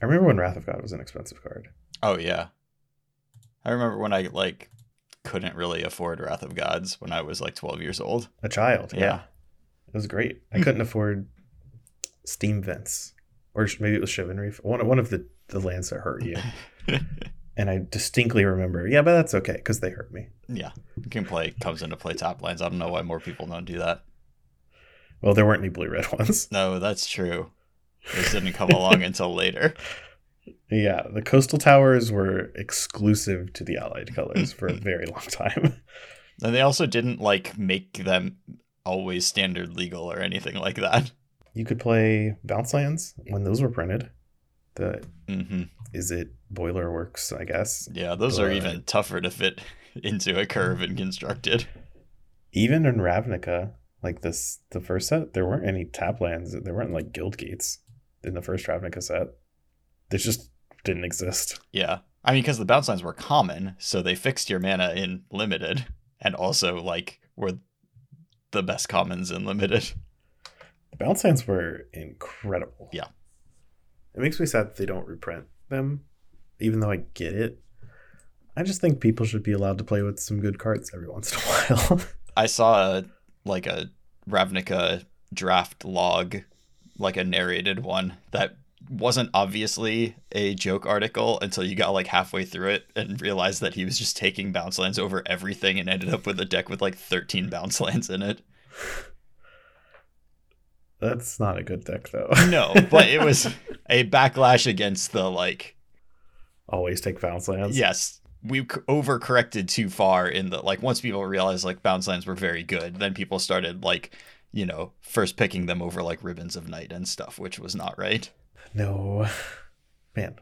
I remember when Wrath of God was an expensive card. Oh yeah. I remember when I like couldn't really afford Wrath of Gods when I was like 12 years old. A child. Yeah. Yeah. It was great. I couldn't afford Steam Vents. Or maybe it was Shivan Reef. One, one of the, the lands that hurt you. and I distinctly remember, yeah, but that's okay because they hurt me. yeah. You can play comes into play tap lands. I don't know why more people don't do that. Well, there weren't any blue red ones. No, that's true. Those didn't come along until later. Yeah, the coastal towers were exclusive to the allied colors for a very long time. And they also didn't like make them always standard legal or anything like that. You could play bounce lands when those were printed. The hmm is it Boilerworks, I guess. Yeah, those are even tougher to fit into a curve and constructed. Even in Ravnica, like this the first set, there weren't any tap lands. There weren't like guild gates in the first Ravnica set. They just didn't exist. Yeah. I mean, because the bounce lands were common, so they fixed your mana in limited, and also like were the best commons in limited. The bounce lands were incredible. Yeah. It makes me sad that they don't reprint them, even though I get it. I just think people should be allowed to play with some good cards every once in a while. I saw a, like a Ravnica draft log, like a narrated one that wasn't obviously a joke article until you got like halfway through it and realized that he was just taking bounce lands over everything and ended up with a deck with like 13 bounce lands in it. That's not a good deck, though. No, but it was a backlash against the like always take bounce lands. yes we overcorrected too far in the like once people realized like bounce lands were very good then people started like you know first picking them over like ribbons of night and stuff which was not right No, man.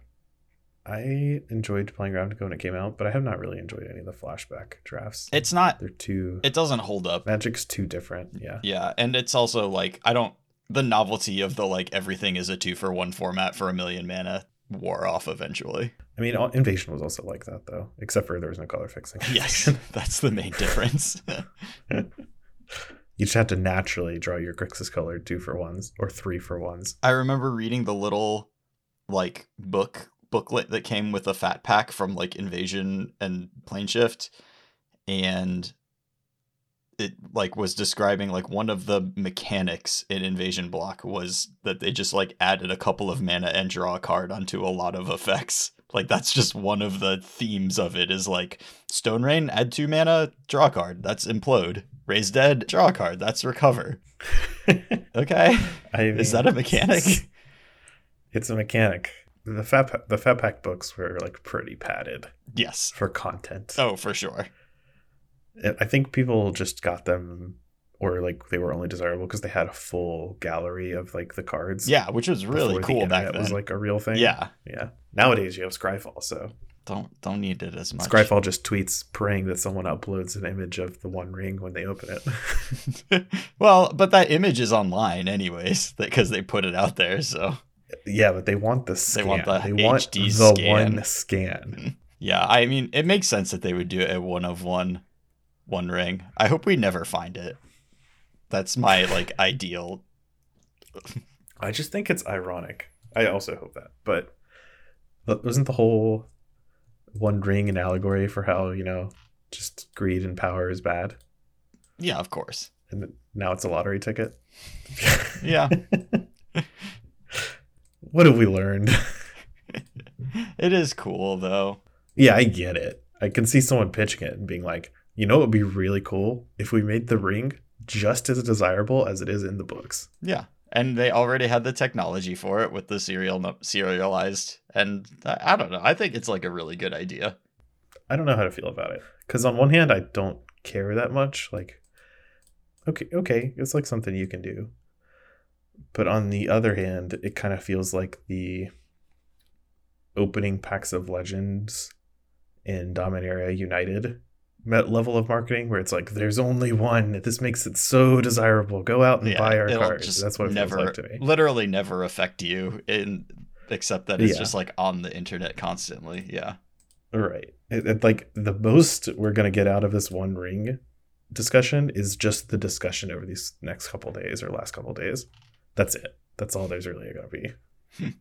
I enjoyed playing Ravnica when it came out, but I have not really enjoyed any of the flashback drafts. it's not They're too it doesn't hold up Magic's too different. Yeah. yeah and it's also like i don't the novelty of the like everything is a two for one format for a million mana wore off eventually I mean, Invasion was also like that though, except for there was no color fixing. yes that's the main difference You just have to naturally draw your Grixis color two for ones or three for ones. I remember reading the little like book booklet that came with a fat pack from like Invasion and Planeshift and it like was describing like one of the mechanics in Invasion Block was that they just like added a couple of mana and draw a card onto a lot of effects. Like that's just one of the themes of it is like Stone Rain, add two mana, draw a card. That's implode. Raise dead, draw a card. That's recover. Okay. I Is that a mechanic? It's, it's a mechanic. The fat the fat pack books were like pretty padded Yes. for content. Oh, for sure. I think people just got them, or like they were only desirable because they had a full gallery of like the cards. Yeah, which was really cool back then. Was like a real thing. yeah, yeah. Nowadays you have Scryfall, so don't don't need it as much. Scryfall just tweets praying that someone uploads an image of the One Ring when they open it. well, but that image is online anyways because they put it out there. So yeah, but they want the scan. want the they want the scan. one scan. yeah, I mean, it makes sense that they would do it at one of one, one ring. I hope we never find it. That's my like ideal. I just think it's ironic. I also hope that, but but wasn't the whole One Ring an allegory for how you know just greed and power is bad, Yeah, of course. and now it's a lottery ticket? Yeah, what have we learned? it is cool though. yeah, I get it. I can see someone pitching it and being like, you know, it would be really cool if we made the ring just as desirable as it is in the books. Yeah. And they already had the technology for it with the serial serialized, and I, don't know. I think it's like a really good idea. I don't know how to feel about it because on one hand, I don't care that much. Like, okay, okay, it's like something you can do, but on the other hand, it kind of feels like the opening packs of legends in Dominaria United level of marketing where it's like there's only one this makes it so desirable go out and buy our cards that's what it never, feels like to me literally never affect you in except that it's Yeah. just like on the internet constantly. Yeah. Right. It, it- like the most we're gonna get out of this one ring discussion is just the discussion over these next couple days or last couple days. That's it. That's all there's really gonna be.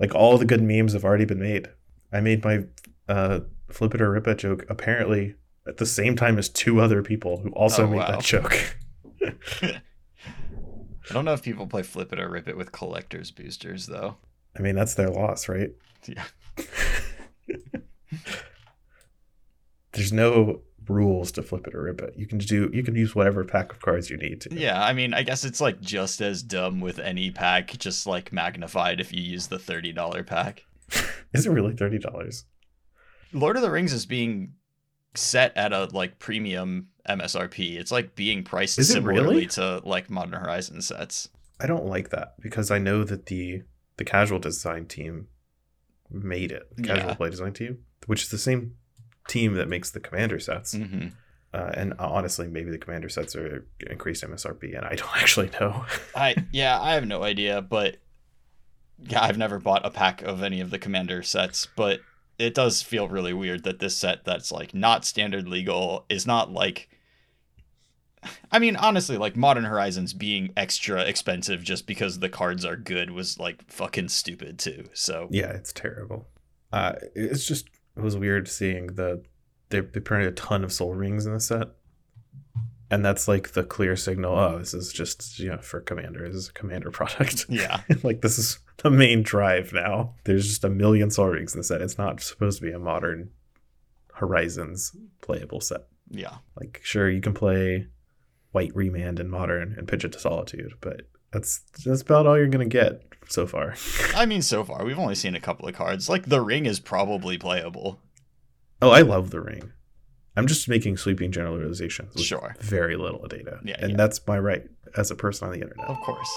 Like all the good memes have already been made. I made my uh, flip it or rip it joke apparently at the same time as two other people who also Oh, made wow. that joke. I don't know if people play flip it or rip it with collector's boosters though. I mean, that's their loss, right? Yeah. There's no rules to flip it or rip it. You can do you can use whatever pack of cards you need to. Yeah, I mean, I guess it's like just as dumb with any pack, just like magnified if you use the $30 pack. Is it really thirty dollars? Lord of the Rings is being set at a like premium MSRP. It's like being priced Is similarly really? to like Modern Horizon sets. I don't like that because I know that the the casual design team made it. The casual Yeah. play design team, which is the same team that makes the commander sets. hmm Uh, and honestly, maybe the commander sets are increased MSRP, and I don't actually know. I yeah, I have no idea, but yeah, I've never bought a pack of any of the commander sets, but it does feel really weird that this set that's like not standard legal is not like I mean, honestly, like Modern Horizons being extra expensive just because the cards are good was like fucking stupid too. So yeah, it's terrible. Uh, it's just it was weird seeing the they, they printed a ton of soul rings in the set, and that's like the clear signal. Oh, this is just you know for commander. This is a commander product. yeah. like this is the main drive now. There's just a million soul rings in the set. It's not supposed to be a modern Horizons playable set. Yeah. Like sure you can play White Remand in modern and Pitch It to Solitude, but that's that's about all you're gonna get so far. I mean, so far we've only seen a couple of cards. Like the ring is probably playable. oh, I love the ring. I'm just making sweeping generalizations Sure. very little data. Yeah, and yeah. that's my right as a person on the internet. Of course.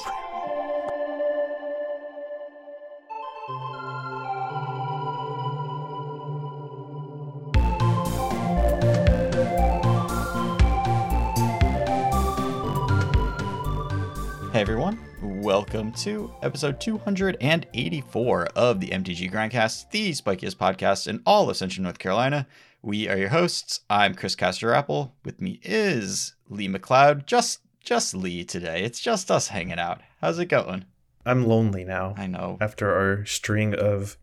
Welcome to episode 284 of the MTG Grindcast, the spikiest podcast in all of Central North Carolina. We are your hosts. I'm Chris Castor Apple. With me is Lee McLeod. Just just Lee today. It's just us hanging out. How's it going? I'm lonely now. I know. after our string of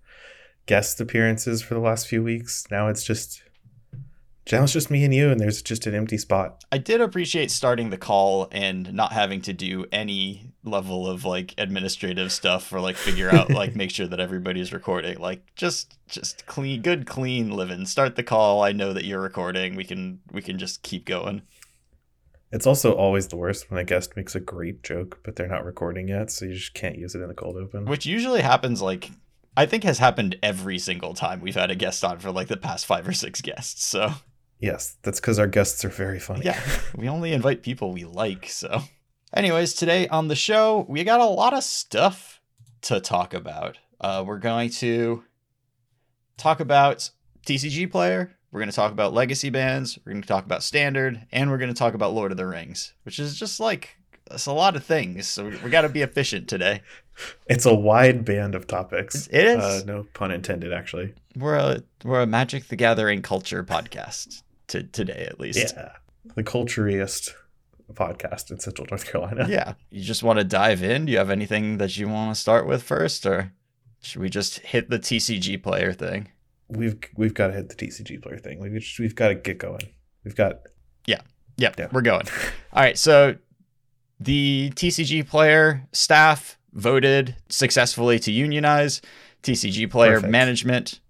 guest appearances for the last few weeks. Now it's just now it's just me and you, and there's just an empty spot. I did appreciate starting the call and not having to do any level of like administrative stuff or like figure out like make sure that everybody's recording. Like just just clean good clean living. Start the call. I know that you're recording. We can we can just keep going. It's also always the worst when a guest makes a great joke, but they're not recording yet, so you just can't use it in the cold open. Which usually happens like I think has happened every single time we've had a guest on for like the past 5 or 6 guests. So, yes, that's because our guests are very funny. yeah, we only invite people we like. So, anyways, today on the show, we got a lot of stuff to talk about. Uh, we're going to talk about TCG player. We're going to talk about legacy bans. We're going to talk about standard, and we're going to talk about Lord of the Rings, which is just like it's a lot of things. So we, we got to be efficient today. It's a wide band of topics. It is. Uh, no pun intended, actually. We're a we're a Magic the Gathering culture podcast to today at least. Yeah. The culturiest podcast in Central North Carolina. Yeah. You just want to dive in? Do you have anything that you want to start with first, or should we just hit the TCG player thing? We've we've got to hit the TCG player thing. We've just, we've got to get going. We've got Yeah. Yep, Yeah. we're going. All right, so the TCG player staff voted successfully to unionize. TCG player Perfect. management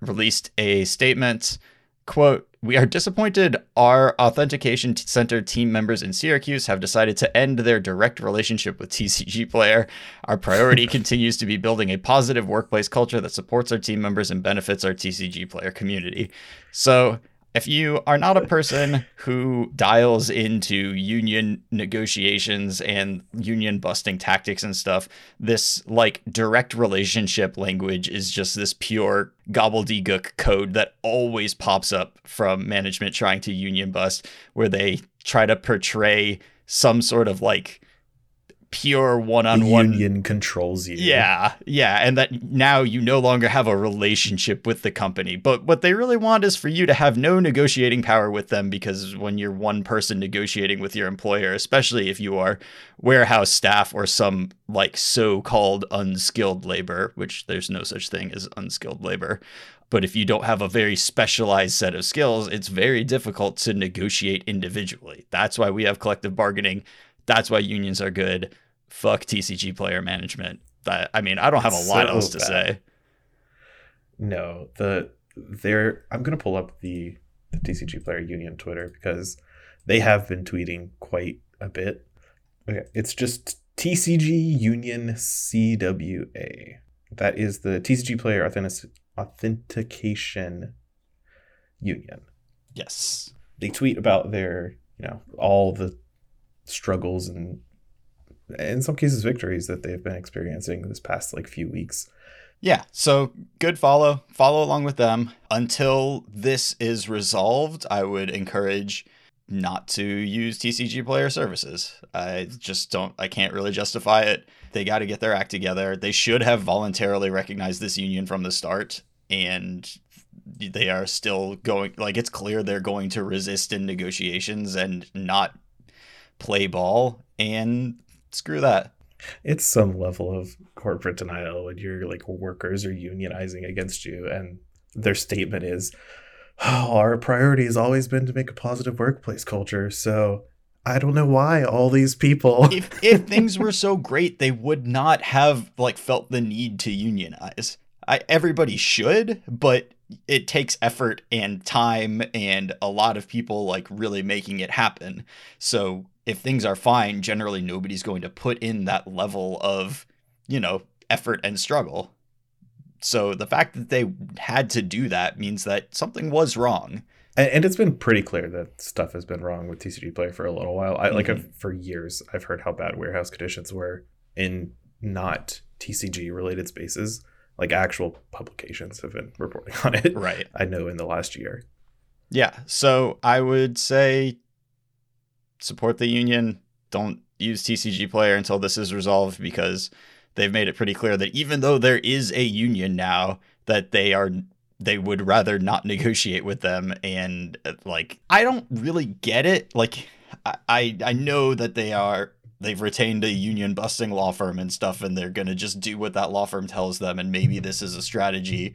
released a statement quote we are disappointed our authentication center team members in syracuse have decided to end their direct relationship with tcg player. Our priority continues to be building a positive workplace culture that supports our team members and benefits our tcg player community. So if you are not a person who dials into union negotiations and union busting tactics and stuff, this like direct relationship language is just this pure gobbledygook code that always pops up from management trying to union bust, where they try to portray some sort of like pure one on The one union controls you. Yeah, yeah, and that now you no longer have a relationship with the company. But what they really want is for you to have no negotiating power with them because when you're one person negotiating with your employer, especially if you are warehouse staff or some like so-called unskilled labor, which there's no such thing as unskilled labor, but if you don't have a very specialized set of skills, it's very difficult to negotiate individually. That's why we have collective bargaining. That's why unions are good fuck TCG player management. That I mean, I don't have a lot So else to bad. say. No, the they're I'm gonna pull up the, the TCG Player Union Twitter because they have been tweeting quite a bit. Okay, it's just TCG Union CWA. That is the TCG Player Authentic- Authentication Union. Yes. They tweet about their, you know, all the struggles and in some cases victories that they've been experiencing this past like few weeks. Yeah. So good follow. Follow along with them until this is resolved. I would encourage not to use TCG player services. I just don't. I can't really justify it. They got to get their act together. They should have voluntarily recognized this union from the start, and they are still going. Like it's clear they're going to resist in negotiations and not play ball. And screw that. it's some level of corporate denial when your like workers are unionizing against you and their statement is oh, our priority has always been to make a positive workplace culture so i don't know why all these people if if things were so great, they would not have like felt the need to unionize. I, everybody should, but it takes effort and time and a lot of people like really making it happen. So if things are fine, generally nobody's going to put in that level of, you know, effort and struggle. So the fact that they had to do that means that something was wrong. and, and it's been pretty clear that stuff has been wrong with tcg Play for a little while i like Mhm. I've, for years i've heard how bad warehouse conditions were in not tcg related spaces like actual publications have been reporting on it Right. i know in the last year Yeah. So I would say support the union. Don't use TCG Player until this is resolved because they've made it pretty clear that even though there is a union now, that they are they would rather not negotiate with them and like I don't really get it. Like I I, I know that they are they've retained a union busting law firm and stuff and they're going to just do what that law firm tells them and maybe this is a strategy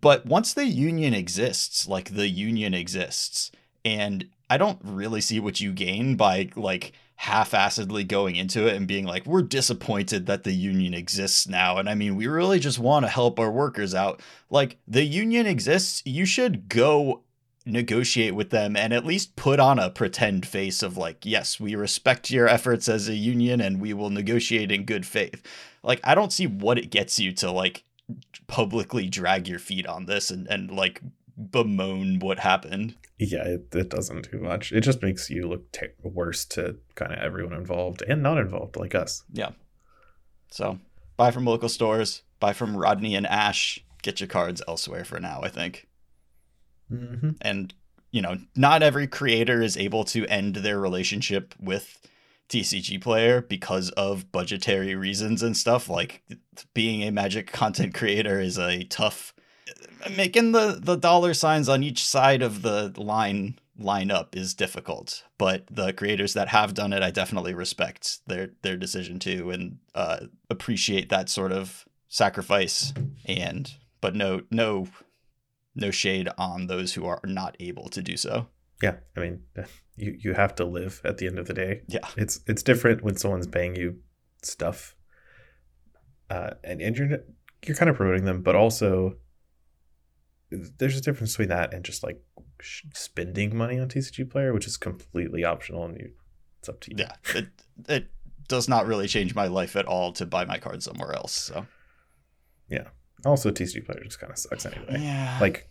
but once the union exists like the union exists and i don't really see what you gain by like half-assedly going into it and being like we're disappointed that the union exists now. And i mean we really just want to help our workers out. Like the union exists you should go negotiate with them and at least put on a pretend face of like yes we respect your efforts as a union and we will negotiate in good faith. Like i don't see what it gets you to like publicly drag your feet on this and, and like bemoan what happened Yeah, it, it doesn't do much. It just makes you look t- worse to kind of everyone involved and not involved, like us. Yeah. So buy from local stores buy from rodney and ash get your cards elsewhere for now i think Mm-hmm. and you know not every creator is able to end their relationship with tcg player because of budgetary reasons and stuff like being a magic content creator is a tough making the the dollar signs on each side of the line line up is difficult but the creators that have done it i definitely respect their their decision to and uh, appreciate that sort of sacrifice and but no no no shade on those who are not able to do so. Yeah, I mean, you you have to live at the end of the day. Yeah. It's it's different when someone's paying you stuff, uh, and and you're you're kind of promoting them, but also there's a difference between that and just like spending money on TCG Player, which is completely optional and you, it's up to you. Yeah, it it does not really change my life at all to buy my card somewhere else. So yeah. Also, TCG Player just kind of sucks anyway. yeah, Like,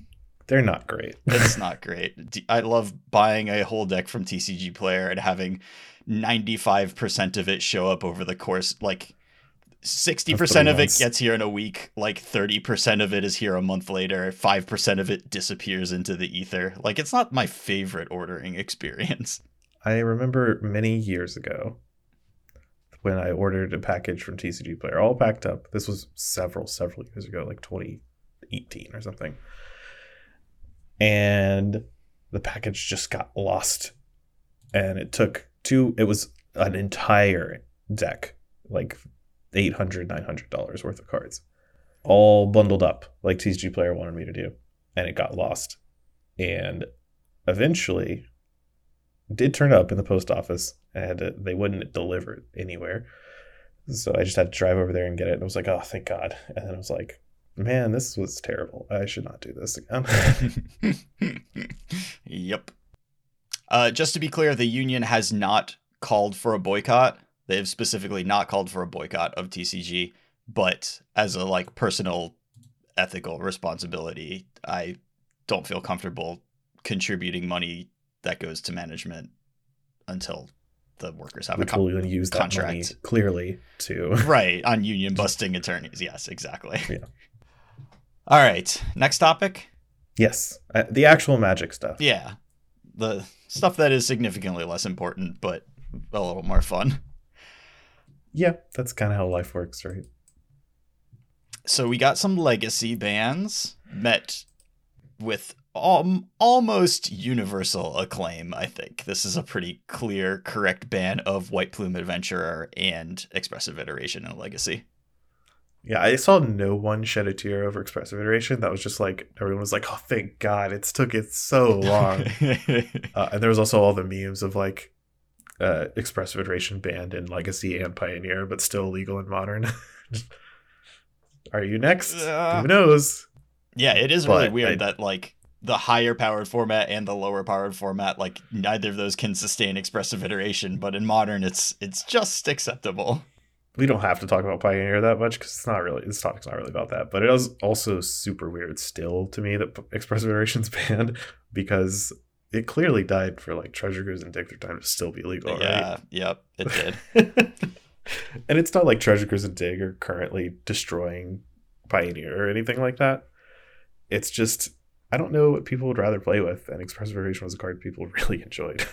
they're not great. it's not great. I love buying a whole deck from TCG Player and having ninety five percent of it show up over the course like. 60% of it gets here in a week, like 30% of it is here a month later, 5% of it disappears into the ether. Like it's not my favorite ordering experience. I remember many years ago, when I ordered a package from TCG Player, all packed up. This was several, several years ago, like 2018 or something. And the package just got lost. And it took two, it was an entire deck, like 800 $900 worth of cards, all bundled up like TCG Player wanted me to do. And it got lost. And eventually did turn up in the post office. I had to, they wouldn't deliver it anywhere. So I just had to drive over there and get it. And I was like, oh, thank God. And then I was like, man, this was terrible. I should not do this again. yep. Uh, just to be clear, the union has not called for a boycott. They have specifically not called for a boycott of TCG, but as a like personal ethical responsibility, I don't feel comfortable contributing money that goes to management until the workers have Which a con- will use that contract. money clearly to right on union busting attorneys. Yes, exactly. Yeah. All right, next topic. yes, uh, the actual magic stuff. Yeah, the stuff that is significantly less important, but a little more fun. Yeah, that's kind of how life works, right? So we got some legacy bans met with al- almost universal acclaim. I think this is a pretty clear, correct ban of White Plume Adventurer and Expressive Iteration and Legacy. Yeah, I saw no one shed a tear over expressive iteration. That was just like everyone was like, "Oh, thank God, it's took it so long." uh, and there was also all the memes of like uh, expressive iteration banned in legacy and pioneer, but still legal in modern. Are you next? Uh, Who knows? Yeah, it is really weird I- that like the higher powered format and the lower powered format, like neither of those can sustain expressive iteration, but in modern it's it's just acceptable. We don't have to talk about pioneer that much because it's not really this topic's not really about that. But it is also super weird still to me that expressive iteration's banned because it clearly died for like treasure cruise and dig time to still be legal, right? yeah, yep, it did. and it's not like Treasure Cruise and Dig are currently destroying Pioneer or anything like that. It's just I don't know what people would rather play with, and Expressive Iteration was a card people really enjoyed.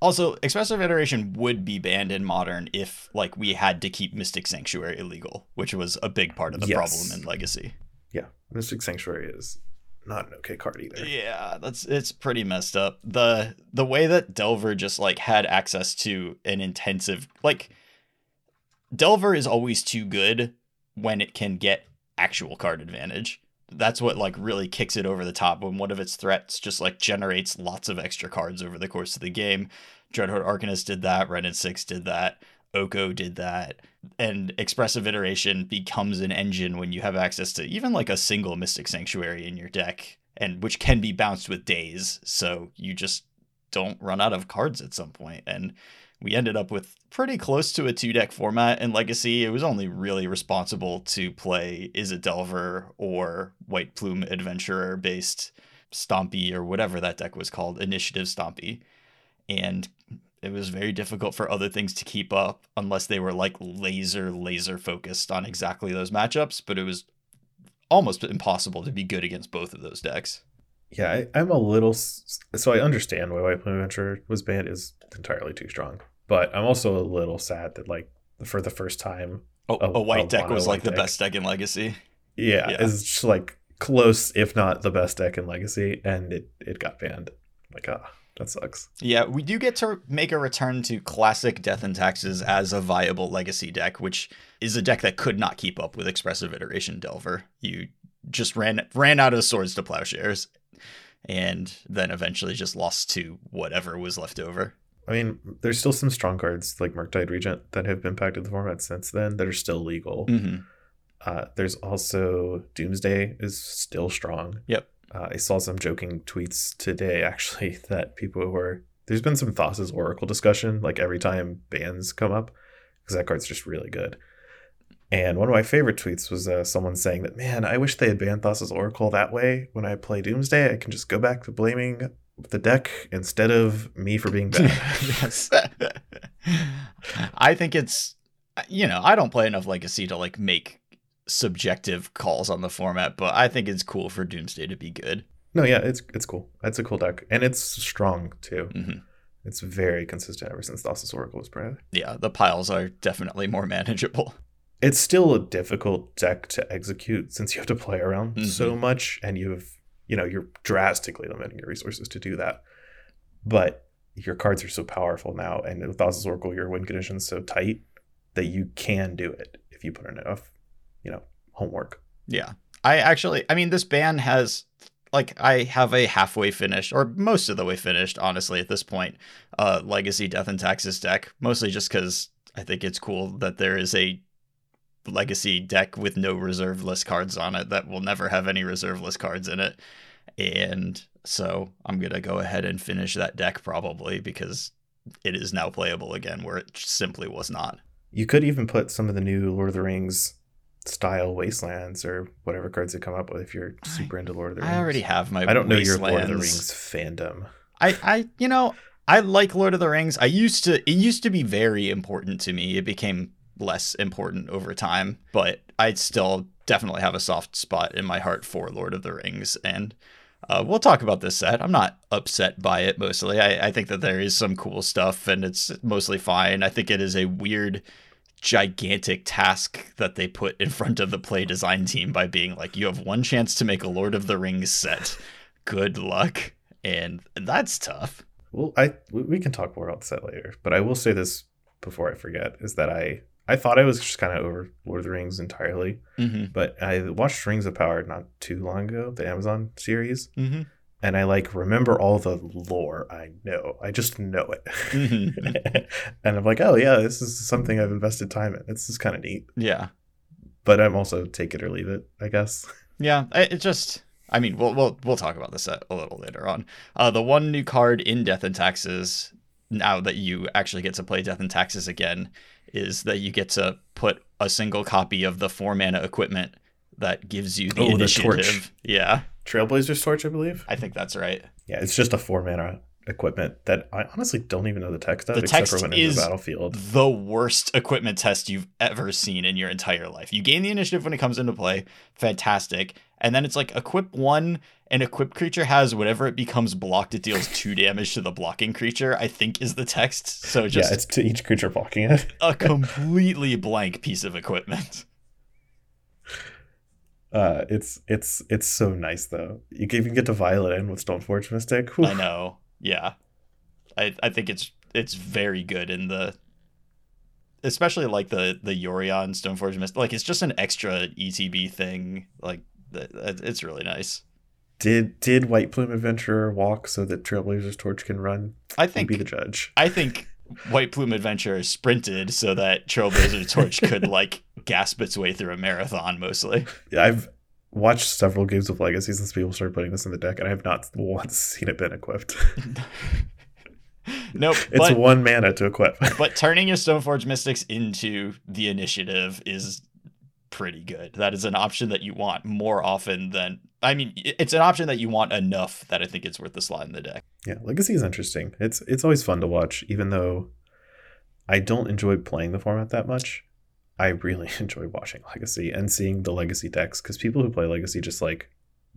Also, expressive iteration would be banned in modern if like we had to keep Mystic Sanctuary illegal, which was a big part of the Yes. problem in Legacy. yeah, Mystic Sanctuary is not an okay card either. Yeah, that's it's pretty messed up. The the way that Delver just like had access to an intensive like Delver is always too good when it can get actual card advantage. That's what like really kicks it over the top when one of its threats just like generates lots of extra cards over the course of the game. Dreadhorde Arcanist did that, Wrenn and Six did that, Oko did that, and Expressive Iteration becomes an engine when you have access to even like a single Mystic Sanctuary in your deck, and which can be bounced with Daze, so you just don't run out of cards at some point. And we ended up with pretty close to a two deck format in Legacy. It was only really responsible to play Is it Delver or White Plume Adventurer based Stompy or whatever that deck was called, Initiative Stompy. And it was very difficult for other things to keep up unless they were like laser, laser focused on exactly those matchups. But it was almost impossible to be good against both of those decks. Yeah, I, I'm a little so I understand why White Plume Adventure was banned is entirely too strong, but I'm also a little sad that like for the first time, Oh, A- a white a deck was like white the best deck in Legacy. yeah, Yeah. it's like close if not the best deck in Legacy, and it it got banned. Like ah, that sucks. Yeah, we do get to make a return to classic Death and Taxes as a viable legacy deck, which is a deck that could not keep up with Expressive Iteration Delver. You just ran ran out of swords to plowshares, and then eventually just lost to whatever was left over. I mean, there's still some strong cards like Murktide Regent that have impacted the format since then that are still legal. Mm-hmm. Uh, there's also Doomsday is still strong. Yep. Uh, I saw some joking tweets today actually that people were. There's been some Thassa's Oracle discussion like every time bans come up because that card's just really good. And one of my favorite tweets was uh, someone saying that, man, I wish they had banned Thassa's Oracle that way. When I play Doomsday, I can just go back to blaming the deck instead of me for being bad. yes. I think it's you know, I don't play enough legacy to like make subjective calls on the format, but I think it's cool for Doomsday to be good. no, yeah, it's it's cool. It's a cool deck, and it's strong too. hmm It's very consistent ever since Thassa's Oracle was printed. Yeah, the piles are definitely more manageable. It's still a difficult deck to execute since you have to play around Mhm. so much and you have, you know, you're drastically limiting your resources to do that. But your cards are so powerful now, and with Thassa's Oracle, your win condition's so tight that you can do it if you put in enough, you know, homework. Yeah. I actually, I mean, this ban has, like, I have a halfway finished, or most of the way finished, honestly, at this point, uh, Legacy Death and Taxes deck, mostly just because I think it's cool that there is a Legacy deck with no reserve list cards on it that will never have any reserve list cards in it. And so I'm going to go ahead and finish that deck probably because it is now playable again where it simply was not. You could even put some of the new Lord of the Rings style wastelands or whatever cards they come up with if you're super into Lord of the Rings. I already have my I don't know your Lord of the Rings fandom. I, I, you know, I like Lord of the Rings. I used to, it used to be very important to me. It became less important over time, but I still definitely have a soft spot in my heart for Lord of the Rings. And uh, we'll talk about this set. I'm not upset by it mostly. I, I think that there is some cool stuff and it's mostly fine. I think it is a weird, gigantic task that they put in front of the play design team by being like, you have one chance to make a Lord of the Rings set. Good luck. And that's tough. Well, I we- can talk more about the set later, but I will say this before I forget is that I I thought I was just kind of over Lord of the Rings entirely, Mm-hmm. but I watched Rings of Power not too long ago, the Amazon series, Mm-hmm. And I like remember all the lore. I know, I just know it, Mhm. and I'm like, oh yeah, this is something I've invested time in. This is kind of neat, Yeah. but I'm also take it or leave it, I guess. Yeah. It just. I mean, we'll we'll we'll talk about this a little later on. Uh, the one new card in Death and Taxes, now that you actually get to play Death and Taxes again, is that you get to put a single copy of the four mana equipment that gives you the Oh, the initiative. torch. Yeah, Trailblazer's Torch, I believe. I think that's right. Yeah, it's just a four mana equipment that I honestly don't even know the text of, The except text for when it's battlefield. the worst equipment test you've ever seen in your entire life. You gain the initiative when it comes into play, fantastic. And then it's like equip one, and equip creature has whatever it becomes blocked, it deals two damage to the blocking creature, I think is the text. So just yeah, it's to each creature blocking it. a completely blank piece of equipment. Uh, it's it's it's so nice though. You can even get to Violet in with Stoneforge Mystic. Whew. I know. Yeah. I I think it's it's very good in the especially like the the Yorion Stoneforge Mist. Like it's just an extra ETB thing. Like it's really nice. Did did White Plume Adventurer walk so that Trailblazer's Torch can run? I think be the judge. I think White Plume Adventurer sprinted so that Trailblazer's Torch could like gasp its way through a marathon mostly. Yeah, I've watched several games of Legacy since people started putting this in the deck, and I have not once seen it been equipped. Nope. it's but, one mana to equip. but turning your Stoneforge Mystics into the initiative is pretty good. That is an option that you want more often than I mean, it's an option that you want enough that I think it's worth the slot in the deck. yeah, Legacy is interesting. It's it's always fun to watch, even though I don't enjoy playing the format that much. I really enjoy watching Legacy and seeing the Legacy decks because people who play Legacy just like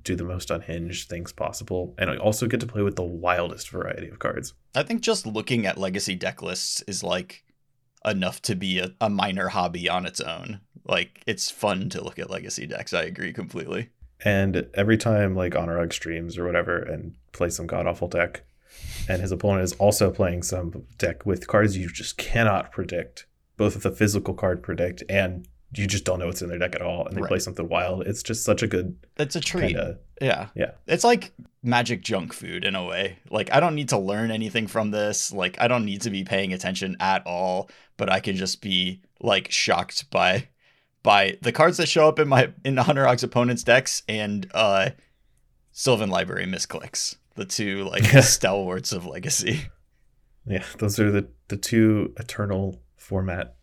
do the most unhinged things possible, and I also get to play with the wildest variety of cards. I think just looking at legacy deck lists is like enough to be a, a minor hobby on its own. Like it's fun to look at legacy decks. I agree completely. And every time like Honorug streams or whatever and plays some god awful deck, and his opponent is also playing some deck with cards you just cannot predict, both with the physical card predict and you just don't know what's in their deck at all, and they play something wild. It's just such a good It's a treat. kind of Yeah. Yeah. It's like magic junk food in a way. Like I don't need to learn anything from this. Like I don't need to be paying attention at all, but I can just be like shocked by by the cards that show up in my in Hunter Ox opponent's decks and uh Sylvan Library misclicks. The two like stalwarts of legacy. yeah. Those are the the two eternal format,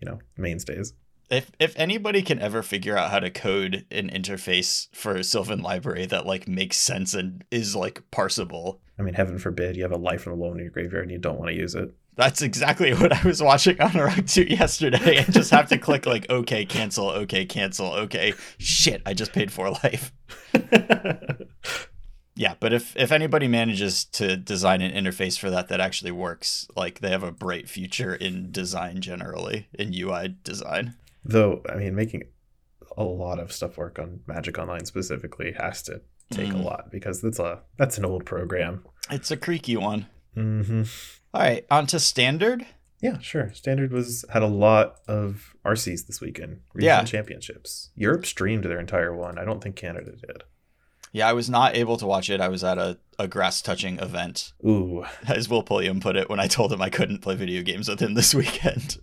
you know, mainstays. If if anybody can ever figure out how to code an interface for a Sylvan Library that like makes sense and is like parsable, I mean, heaven forbid you have a life and a loan in your graveyard and you don't want to use it. That's exactly what I was watching on Rock 2 yesterday and just have to click like okay, cancel, okay, cancel, okay. Shit, I just paid for life. Yeah, but if if anybody manages to design an interface for that that actually works, like they have a bright future in design generally, in UI design. Though, I mean, making a lot of stuff work on Magic Online specifically has to take mm. a lot because that's a that's an old program. It's a creaky one. Mm-hmm. All right, on to standard. Yeah, sure. Standard was had a lot of RCs this weekend. Regional yeah. championships. Europe streamed their entire one. I don't think Canada did. Yeah, I was not able to watch it. I was at a, a grass touching event. Ooh. As Will Pulliam put it when I told him I couldn't play video games with him this weekend.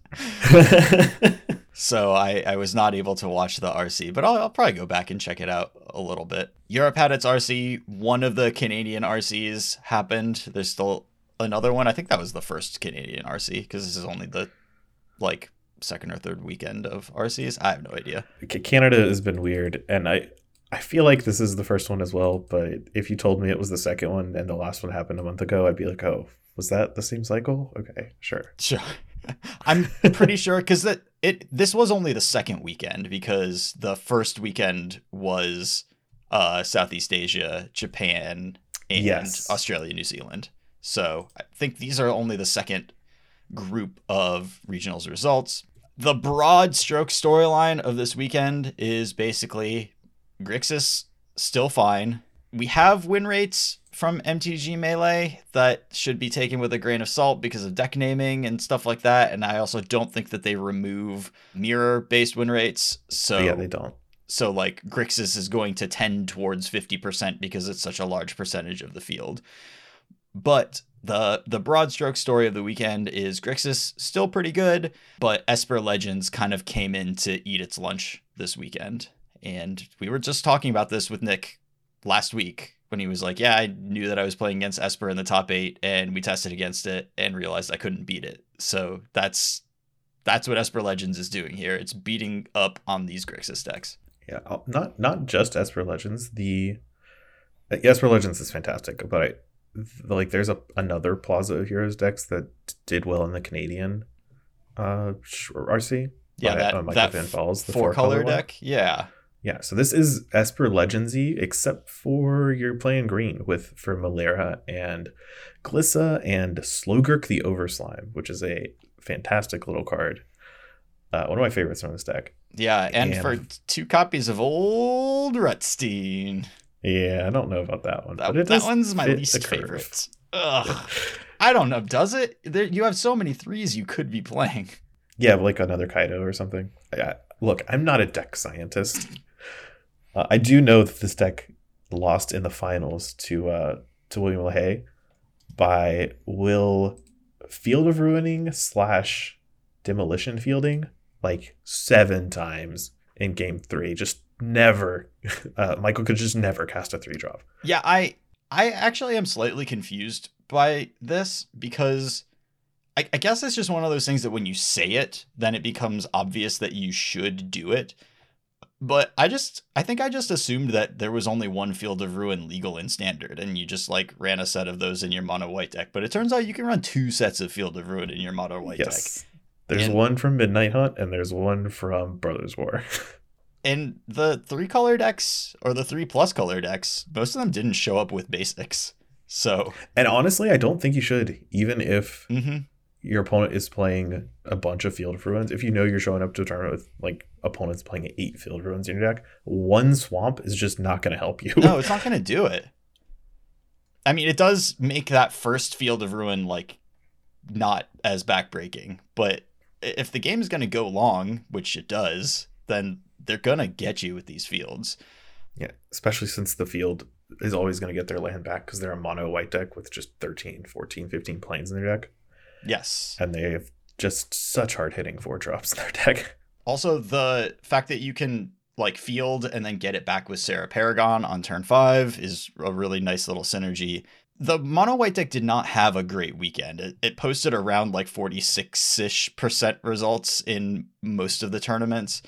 so I, I was not able to watch the RC, but I'll, I'll probably go back and check it out a little bit. Europe had its RC. One of the Canadian RCs happened. There's still another one. I think that was the first Canadian RC because this is only the like second or third weekend of RCs. I have no idea. Canada has been weird, and I I feel like this is the first one as well, but if you told me it was the second one and the last one happened a month ago, I'd be like, oh, was that the same cycle? Okay, sure. Sure. I'm pretty sure because that it this was only the second weekend because the first weekend was uh, Southeast Asia, Japan, and yes. Australia, New Zealand. So I think these are only the second group of regionals results. The broad stroke storyline of this weekend is basically Grixis still fine. We have win rates from MTG Melee that should be taken with a grain of salt because of deck naming and stuff like that. And I also don't think that they remove mirror based win rates. So yeah, they don't. So like Grixis is going to tend towards 50% because it's such a large percentage of the field. But the the broad stroke story of the weekend is Grixis still pretty good, but Esper Legends kind of came in to eat its lunch this weekend. And we were just talking about this with Nick last week when he was like, Yeah, I knew that I was playing against Esper in the top eight, and we tested against it and realized I couldn't beat it. So that's that's what Esper Legends is doing here. It's beating up on these Grixis decks. Yeah, uh, not not just Esper Legends. The uh, Esper Legends is fantastic, but I like there's a another Plaza of Heroes decks that did well in the Canadian uh RC. Yeah, by, that, uh, that Van Falls, the four, four color, color deck. Yeah, yeah, so this is Esper Legendsy, except for you're playing green with for Malera and Glissa and Slogurk the Overslime, which is a fantastic little card. Uh, one of my favorites from this deck. Yeah, and, and, for two copies of Old Rutstein. Yeah, I don't know about that one. That, that one's my least favorite. Ugh. I don't know. Does it? There, you have so many threes you could be playing. Yeah, like another Kaito or something. I, look, I'm not a deck scientist. Uh, I do know that this deck lost in the finals to uh, to William LaHaye by Will Field of Ruining slash Demolition Fielding like seven times in game three. Just never, uh, Michael could just never cast a three drop. Yeah, I I actually am slightly confused by this because I, I guess it's just one of those things that when you say it, then it becomes obvious that you should do it. But I just, I think I just assumed that there was only one Field of Ruin legal in Standard, and you just like ran a set of those in your mono white deck. But it turns out you can run two sets of Field of Ruin in your mono white yes. deck. There's and, one from Midnight Hunt, and there's one from Brothers War. and the three color decks, or the three plus color decks, most of them didn't show up with basics. So, and honestly, I don't think you should, even if mm-hmm your opponent is playing a bunch of field of ruins, if you know you're showing up to a tournament with like opponents playing eight field ruins in your deck, one swamp is just not going to help you. no, it's not going to do it. I mean, it does make that first field of ruin like not as backbreaking, but if the game is going to go long, which it does, then they're going to get you with these fields. Yeah, especially since the field is always going to get their land back because they're a mono white deck with just 13, 14, 15 Plains in their deck. Yes. And they have just such hard hitting four drops in their deck. Also, the fact that you can like field and then get it back with Serra Paragon on turn five is a really nice little synergy. The mono white deck did not have a great weekend. It, it posted around like 46 ish percent results in most of the tournaments.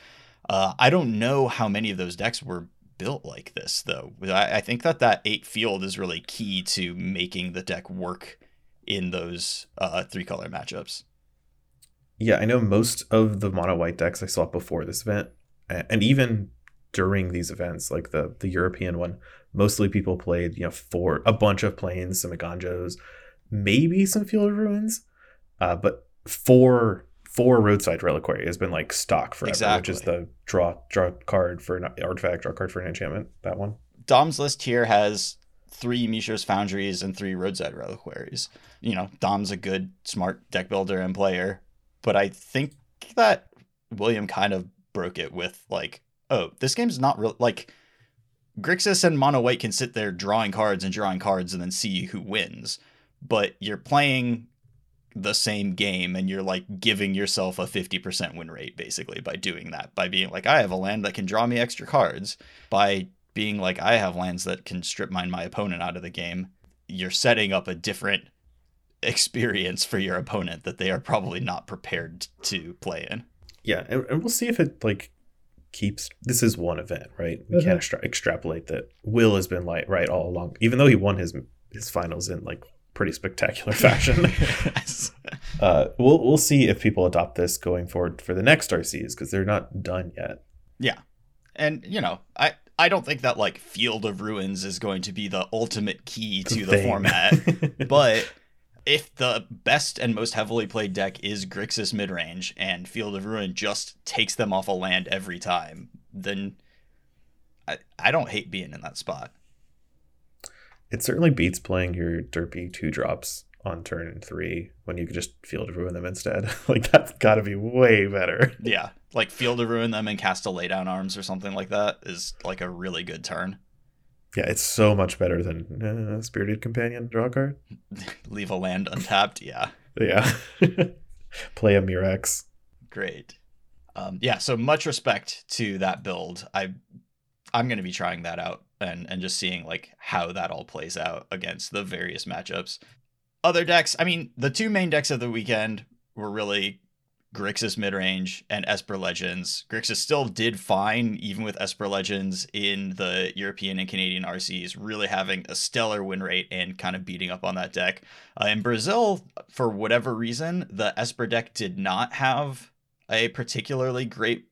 Uh, I don't know how many of those decks were built like this, though. I, I think that that eight field is really key to making the deck work in those uh, three color matchups. Yeah, I know most of the mono white decks I saw before this event, and even during these events, like the the European one, mostly people played, you know, for a bunch of Plains, some Eiganjos, maybe some Field of Ruins, uh, but four four roadside reliquary has been like stock forever, Exactly. which is the draw draw card for an artifact, draw card for an enchantment. That one. Dom's list here has three Mishra's Foundries and three Roadside Reliquaries. You know, Dom's a good, smart deck builder and player, but I think that William kind of broke it with like, oh, this game's not real. Like, Grixis and Mono White can sit there drawing cards and drawing cards and then see who wins, but you're playing the same game and you're like giving yourself a 50% win rate basically by doing that by being like i have a land that can draw me extra cards by being like I have lands that can strip mine my opponent out of the game, you're setting up a different experience for your opponent that they are probably not prepared to play in. Yeah, and, and we'll see if it like keeps. This is one event, right? We Mm-hmm. can't extra- extrapolate that. Will has been like right all along, even though he won his his finals in like pretty spectacular fashion. uh, we'll we'll see if people adopt this going forward for the next RCs because they're not done yet. yeah. And you know, I I don't think that like Field of Ruins is going to be the ultimate key to the Thing. format. but if the best and most heavily played deck is Grixis midrange and Field of Ruin just takes them off a land every time, then I, I don't hate being in that spot. it certainly beats playing your derpy two drops on turn three when you could just field of ruin them instead. like that's got to be way better. Yeah, like Field of Ruin them and cast a Lay Down arms or something like that is like a really good turn. Yeah, it's so much better than uh, spirited companion draw card. Leave a land untapped. Yeah, Yeah, play a Murex. great. Um, yeah, so much respect to that build. I I'm gonna be trying that out and and just seeing like how that all plays out against the various matchups. Other decks, I mean, the two main decks of the weekend were really Grixis midrange and Esper Legends. Grixis still did fine, even with Esper Legends in the European and Canadian RCs, really having a stellar win rate and kind of beating up on that deck. Uh, in Brazil, for whatever reason, the Esper deck did not have a particularly great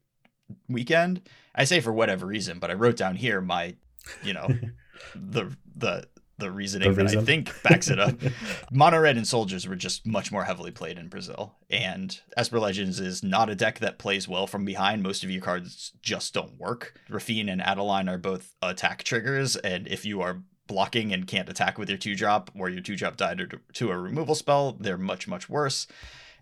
weekend. I say for whatever reason, but I wrote down here my, you know, the the the reasoning The that I think backs it up. Mono Red and Soldiers were just much more heavily played in Brazil. And Esper Legends is not a deck that plays well from behind. Most of your cards just don't work. Raffine and Adeline are both attack triggers, and if you are blocking and can't attack with your two drop or your two drop died to- to a removal spell, they're much, much worse.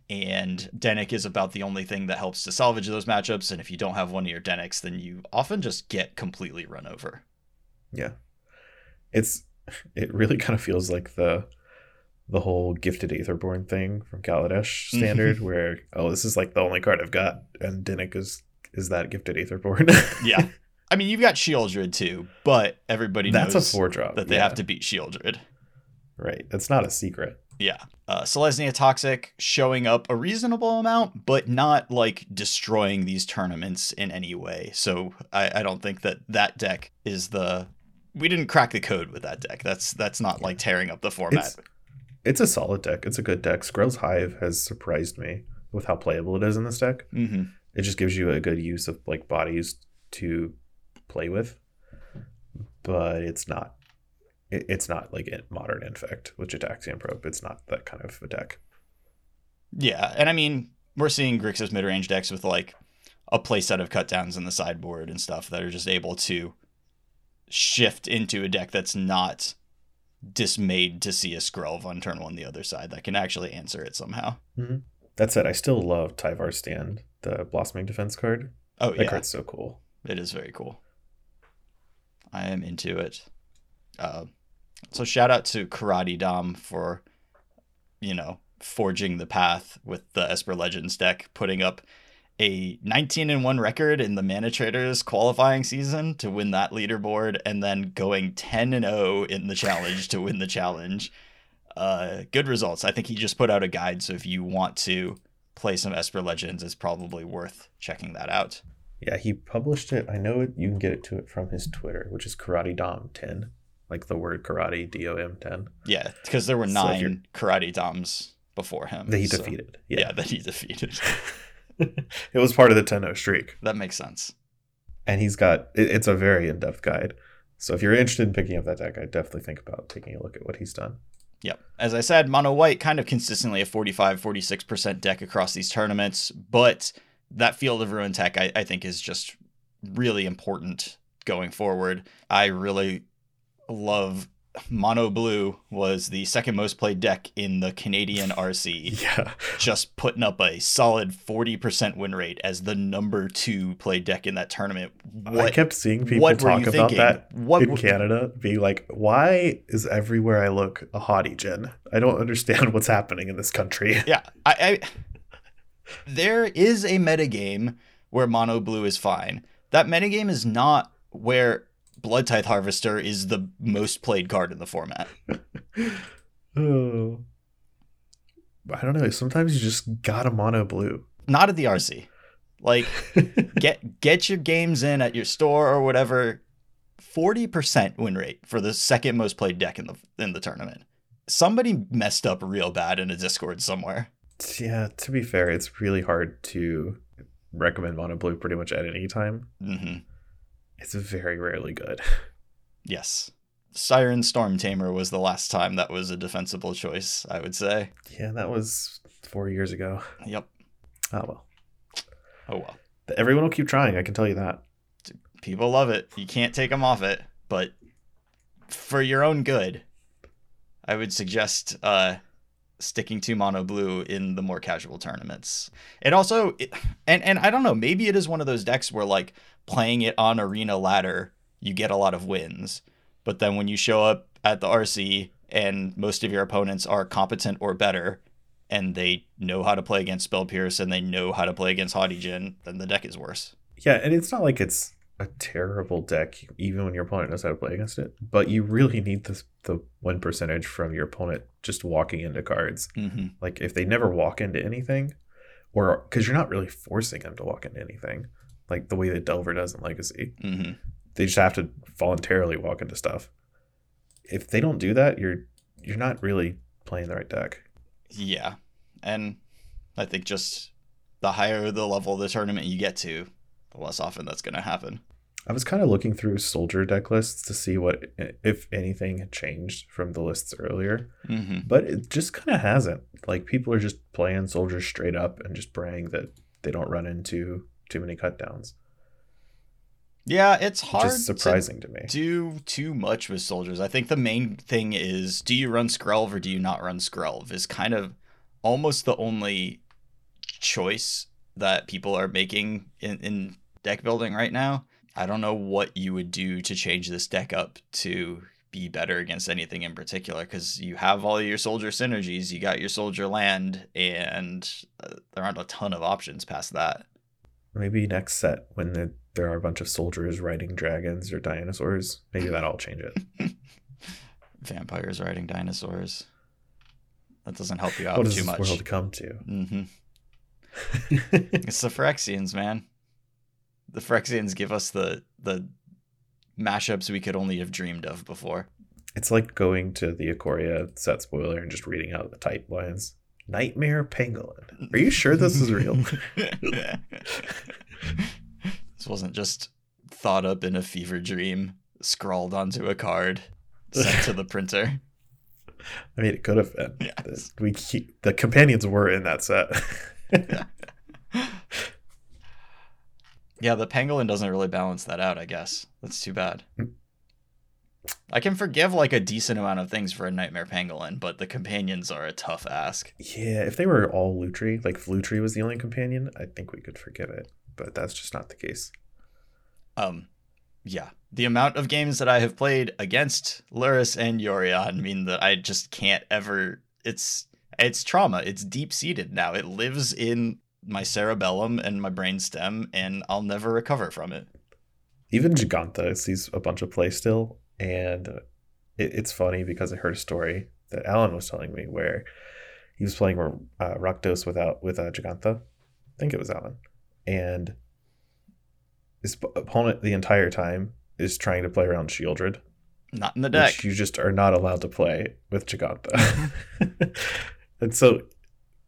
And Dennick is about the only thing that helps to salvage those matchups. And if you don't have one of your Dennicks, then you often just get completely run over. Yeah, it's it really kind of feels like the the whole gifted Aetherborn thing from Kaladesh standard, where oh, this is like the only card I've got, and Dennick is is that gifted Aetherborn. Yeah. I mean, you've got Sheoldred too, but everybody That's knows a four drop that they yeah. have to beat Sheoldred. Right, that's not a secret. Yeah. Uh, Selesnya Toxic showing up a reasonable amount, but not like destroying these tournaments in any way. So I, I don't think that that deck is the. We didn't crack the code with that deck. That's that's not like tearing up the format. It's it's a solid deck. It's a good deck. Skrelv's Hive has surprised me with how playable it is in this deck. hmm It just gives you a good use of like bodies to play with, but it's not. it- It's not like modern infect with Gitaxian Probe. It's not that kind of a deck. Yeah, and I mean, we're seeing Grixis mid range decks with like a playset of cut downs in the sideboard and stuff that are just able to shift into a deck that's not dismayed to see a Skrelv on turn one the other side that can actually answer it somehow. That said, I still love Tyvar's Stand, the Blossoming Defense card. Oh That yeah, card's so cool. it is very cool. I am into it. Uh, so shout out to Karate Dom for, you know, forging the path with the Esper Legends deck, putting up a 19 and 1 record in the Mana Traders qualifying season to win that leaderboard, and then going 10 and 0 in the challenge to win the challenge. Uh, good results. I think he just put out a guide, so if you want to play some Esper Legends, it's probably worth checking that out. Yeah, he published it. I know it, you can get it to it from his Twitter, which is Karate Dom 10, like the word karate, D O M 10, Yeah, because there were So nine karate doms before him. that he so- defeated. Yeah. Yeah. that he defeated. it was part of the 10 0 streak. that makes sense. and he's got it, it's a very in-depth guide. So if you're interested in picking up that deck, I definitely think about taking a look at what he's done. Yep. As I said, mono white kind of consistently a 45, 46% deck across these tournaments, but that Field of Ruin tech I, I think is just really important going forward. I really love mono blue was the second most played deck in the Canadian RC. Yeah. Just putting up a solid 40% win rate as the number two played deck in that tournament. I kept seeing people what talk about thinking? that What in Canada, being like, why is everywhere I look a Haughty Djinn? I don't understand what's happening in this country. Yeah, I, I there is a metagame where mono blue is fine. That metagame is not where Blood Tithe Harvester is the most played card in the format. oh. I don't know. Sometimes you just got a mono blue. Not at the RC. Like get get your games in at your store or whatever. Forty percent win rate for the second most played deck in the in the tournament. Somebody messed up real bad in a Discord somewhere. yeah, to be fair, it's really hard to recommend mono blue pretty much at any time. hmm It's very rarely good. Yes, Siren Storm Tamer was the last time that was a defensible choice. I would say. Yeah, that was four years ago. Yep. Oh well. Oh well. Everyone will keep trying, I can tell you that. People love it. You can't take them off it, but for your own good, I would suggest uh, sticking to mono blue in the more casual tournaments. It also, it, and and I don't know, maybe it is one of those decks where like playing it on arena ladder, you get a lot of wins, but then when you show up at the RC and most of your opponents are competent or better. And they know how to play against Spell Pierce and they know how to play against Haughty Djinn, then the deck is worse. Yeah, and it's not like it's a terrible deck, even when your opponent knows how to play against it. But you really need the the win percentage from your opponent just walking into cards. Mm-hmm. Like if they never walk into anything, or because you're not really forcing them to walk into anything, like the way that Delver does in Legacy. Mm-hmm. They just have to voluntarily walk into stuff. If they don't do that, you're you're not really playing the right deck. Yeah. And I think just the higher the level of the tournament you get to, the less often that's going to happen. I was kind of looking through soldier deck lists to see what, if anything, had changed from the lists earlier, Mm-hmm. but it just kind of hasn't. Like people are just playing soldiers straight up and just praying that they don't run into too many cut downs, Yeah, it's hard is surprising to, me. do too much with soldiers. I think the main thing is do you run Skrelv or do you not run Skrelv is kind of almost the only choice that people are making in, in deck building right now. I don't know what you would do to change this deck up to be better against anything in particular because you have all your soldier synergies, you got your soldier land, and uh, there aren't a ton of options past that. Maybe next set when the, there are a bunch of soldiers riding dragons or dinosaurs, maybe that'll change it. Vampires riding dinosaurs. That doesn't help you out what does too this much. world come to? hmm It's the Phyrexians, man. The Phyrexians give us the the mashups we could only have dreamed of before. it's like going to the Ikoria set spoiler and just reading out the type lines. Nightmare Pangolin. Are you sure this is real? this wasn't just thought up in a fever dream, scrawled onto a card, sent to the printer. I mean, it could have been. Yes. We keep, the companions were in that set. Yeah, the pangolin doesn't really balance that out, I guess. That's too bad. Hmm. I can forgive like a decent amount of things for a nightmare pangolin, but the companions are a tough ask. yeah, if they were all Lutri, like Lutri was the only companion, I think we could forgive it. But that's just not the case. Um yeah. The amount of games that I have played against Lurrus and Yorion mean that I just can't ever it's it's trauma. It's deep seated now. It lives in my cerebellum and my brainstem and I'll never recover from it. Even Jegantha sees a bunch of play still, and it, it's funny because I heard a story that Alan was telling me where he was playing uh, Rakdos without with uh, Jegantha. I think it was Alan, and his opponent the entire time is trying to play around Sheoldred, Not in the deck. you just are not allowed to play with Jegantha. and so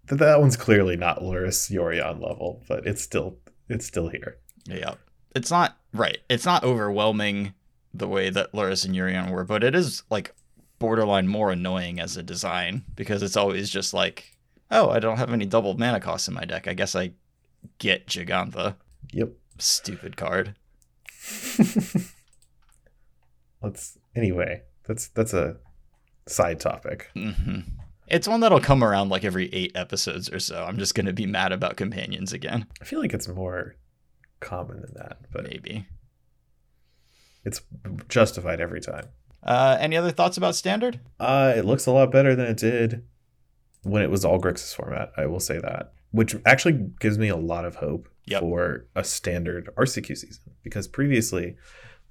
th- that one's clearly not Lurrus Yorion level, but it's still it's still here. Yeah. it's not right. It's not overwhelming the way that Lurrus and Yorion were, but it is like borderline more annoying as a design because it's always just like, oh, I don't have any double mana costs in my deck. I guess I get Jegantha. Yep. Stupid card. Let's anyway. That's that's a side topic. hmm It's one that'll come around like every eight episodes or so. I'm just gonna be mad about companions again. I feel like it's more common than that, but Maybe. It's justified every time. Uh, any other thoughts about standard? Uh, it looks a lot better than it did when it was all Grixis format. I will say that, which actually gives me a lot of hope Yep. for a standard RCQ season because previously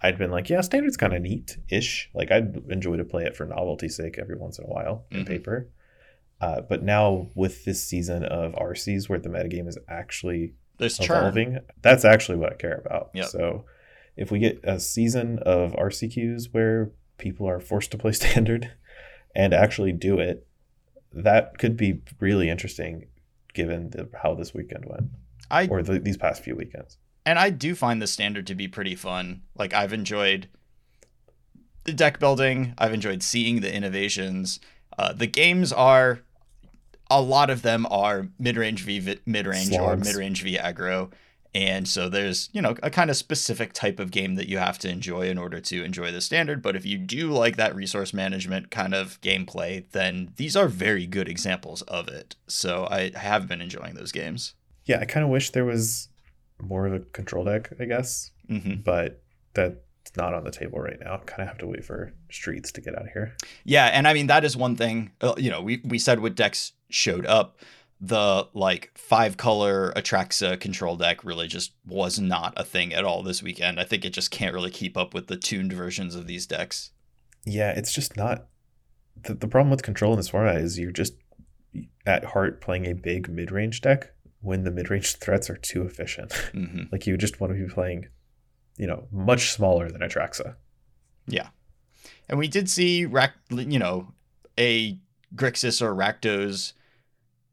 I'd been like, yeah, standard's kind of neat ish. Like I'd enjoy to play it for novelty's sake every once in a while in Mhm. paper. Uh, but now with this season of RCs where the metagame is actually There's churn. evolving, that's actually what I care about. Yep. So if we get a season of RCQs where people are forced to play standard and actually do it, that could be really interesting given the, how this weekend went I or the, these past few weekends. and I do find the standard to be pretty fun. Like I've enjoyed the deck building. I've enjoyed seeing the innovations. Uh, the games are a lot of them are mid-range v mid-range or mid-range v aggro. And so there's, you know, a kind of specific type of game that you have to enjoy in order to enjoy the standard. But if you do like that resource management kind of gameplay, then these are very good examples of it. So I have been enjoying those games. Yeah, I kind of wish there was more of a control deck, I guess, hmm but that's not on the table right now. Kind of have to wait for streets to get out of here. Yeah, and I mean that is one thing. uh, You know, we we said what decks showed up. The like five color Atraxa control deck really just was not a thing at all this weekend. I think it just can't really keep up with the tuned versions of these decks. Yeah, it's just not. The, the problem with control in this format is you're just at heart playing a big mid range deck when the mid range threats are too efficient. hmm like you just want to be playing, you know, much smaller than Atraxa. Yeah. And we did see Rack, you know, a Grixis or Rakdos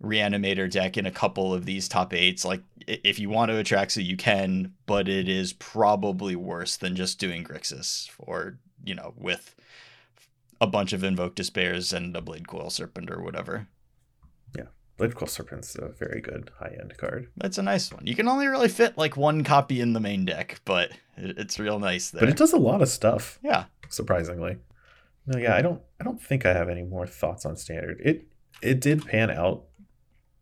reanimator deck in a couple of these top eights. Like if you want to attract so you can, but it is probably worse than just doing Grixis or you know with a bunch of Invoke Despairs and a Blade Coil Serpent or whatever. Yeah. Blade Coil Serpent's a very good high end card. That's a nice one. You can only really fit like one copy in the main deck, but it's real nice there. But it does a lot of stuff, yeah. surprisingly. No, yeah, I don't I don't think I have any more thoughts on standard. It it did pan out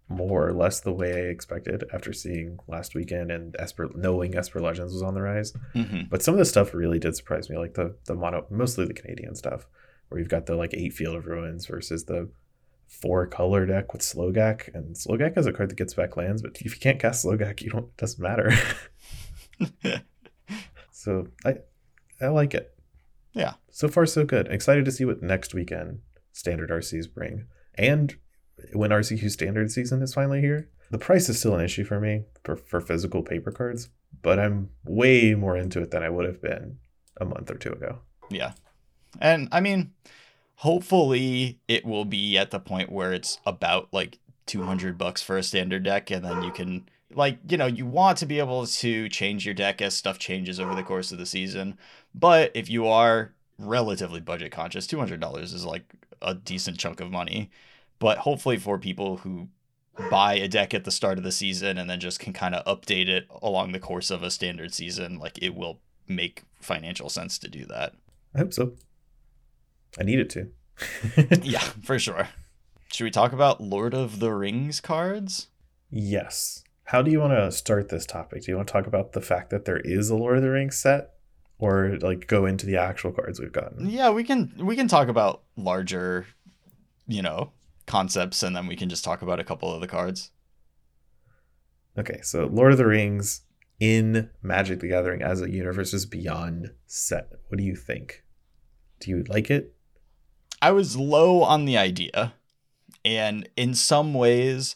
more or less the way I expected after seeing last weekend and Esper knowing Esper Legends was on the rise. hmm But some of the stuff really did surprise me, like the the mono, mostly the Canadian stuff, where you've got the like eight Field of Ruins versus the four color deck with Slogurk, and Slogurk is a card that gets back lands, but if you can't cast Slogurk, you don't. It doesn't matter. so I I like it. Yeah. So far, so good. Excited to see what next weekend standard RCs bring, and when RCQ standard season is finally here. The price is still an issue for me for, for physical paper cards, but I'm way more into it than I would have been a month or two ago. Yeah. And I mean, hopefully it will be at the point where it's about like 200 bucks for a standard deck and then you can like, you know, you want to be able to change your deck as stuff changes over the course of the season. But if you are relatively budget conscious, $200 is like a decent chunk of money. But hopefully for people who buy a deck at the start of the season and then just can kind of update it along the course of a standard season, like it will make financial sense to do that. I hope so. I need it to. yeah, for sure. Should we talk about Lord of the Rings cards? yes. How do you want to start this topic? Do you want to talk about the fact that there is a Lord of the Rings set, or like go into the actual cards we've gotten? Yeah, we can we can talk about larger, you know, concepts and then we can just talk about a couple of the cards. Okay, so Lord of the Rings in Magic the Gathering as a Universes Beyond set. What do you think? Do you like it? I was low on the idea, and in some ways,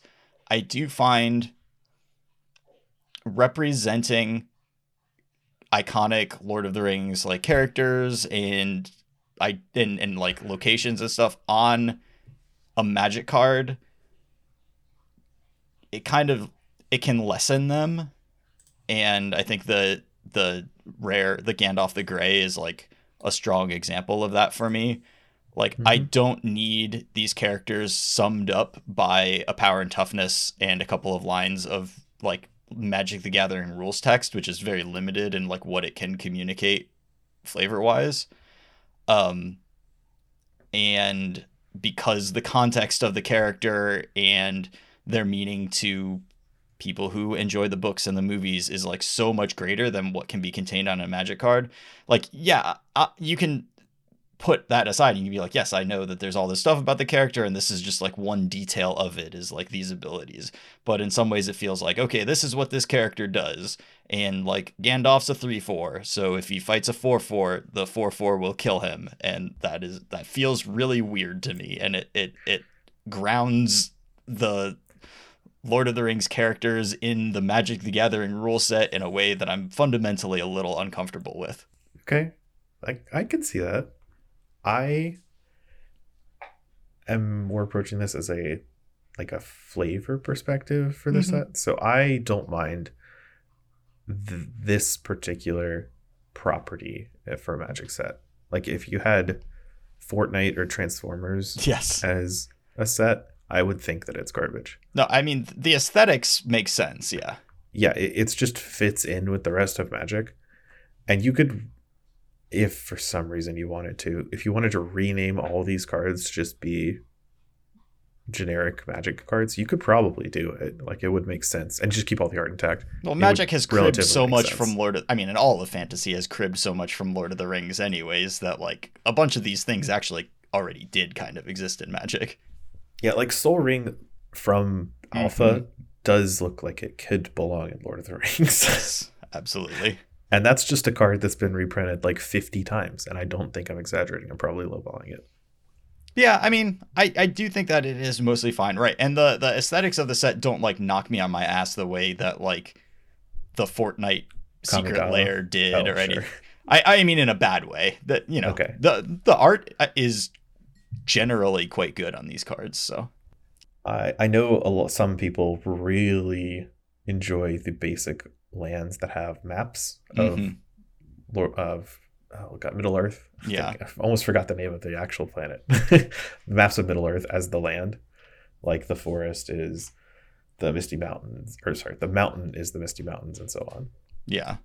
I do find representing iconic Lord of the Rings like characters and I and, and like locations and stuff on a magic card it kind of it can lessen them and I think the the rare the Gandalf the Grey is like a strong example of that for me. Like I Mhm. don't need these characters summed up by a power and toughness and a couple of lines of like Magic the Gathering rules text, which is very limited in like what it can communicate flavor wise. Um and because the context of the character and their meaning to people who enjoy the books and the movies is like so much greater than what can be contained on a magic card. Like yeah uh, you can put that aside and you can be like yes i know that there's all this stuff about the character and this is just like one detail of it is like these abilities. But in some ways it feels like okay this is what this character does and like gandalf's a 3-4 so if he fights a 4-4 the 4-4 will kill him and that is that feels really weird to me and it it, it grounds the Lord of the Rings characters in the Magic the Gathering rule set in a way that I'm fundamentally a little uncomfortable with. Okay. I I can see that. I am more approaching this as a like a flavor perspective for the Mhm. set. So I don't mind th- this particular property for a magic set. Like if you had Fortnite or Transformers Yes. as a set, I would think that it's garbage. No, I mean the aesthetics make sense, yeah. yeah, it it's just fits in with the rest of Magic. And you could, if for some reason you wanted to, if you wanted to rename all these cards, to just be generic Magic cards, you could probably do it. Like it would make sense, and just keep all the art intact. Well, would Magic has cribbed so much sense. from Lord of I mean, and all of fantasy has cribbed so much from Lord of the Rings anyways that like a bunch of these things actually already did kind of exist in Magic. Yeah, like Soul Ring from mm-hmm. Alpha does look like it could belong in Lord of the Rings, Yes, absolutely. and that's just a card that's been reprinted like fifty times, and I don't think I'm exaggerating. I'm probably lowballing it. Yeah, I mean, I, I do think that it is mostly fine, right? And the the aesthetics of the set don't like knock me on my ass the way that like the Fortnite Secret? Lair did Oh, or anything. I I mean in a bad way. That you know, Okay. the the art uh, is generally quite good on these cards. So I I know a lot. Some people really enjoy the basic lands that have maps of Mhm. Of oh god Middle Earth. I Yeah. I almost forgot the name of the actual planet. the maps of Middle Earth as the land, like the forest is the Misty Mountains, or sorry, the mountain is the Misty Mountains, and so on. yeah,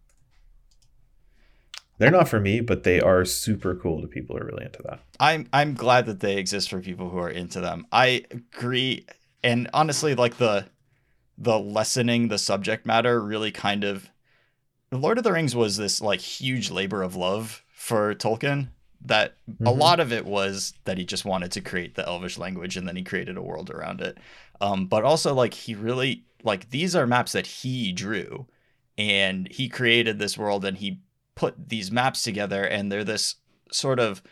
They're not for me, but they are super cool to people who are really into that. I'm I'm glad that they exist for people who are into them. I agree, and honestly, like the the lessening the subject matter really kind of Lord of the Rings was this like huge labor of love for Tolkien. That a Mhm. lot of it was that he just wanted to create the Elvish language, and then he created a world around it. Um, but also, like he really like these are maps that he drew, and he created this world, and he put these maps together, and they're this sort of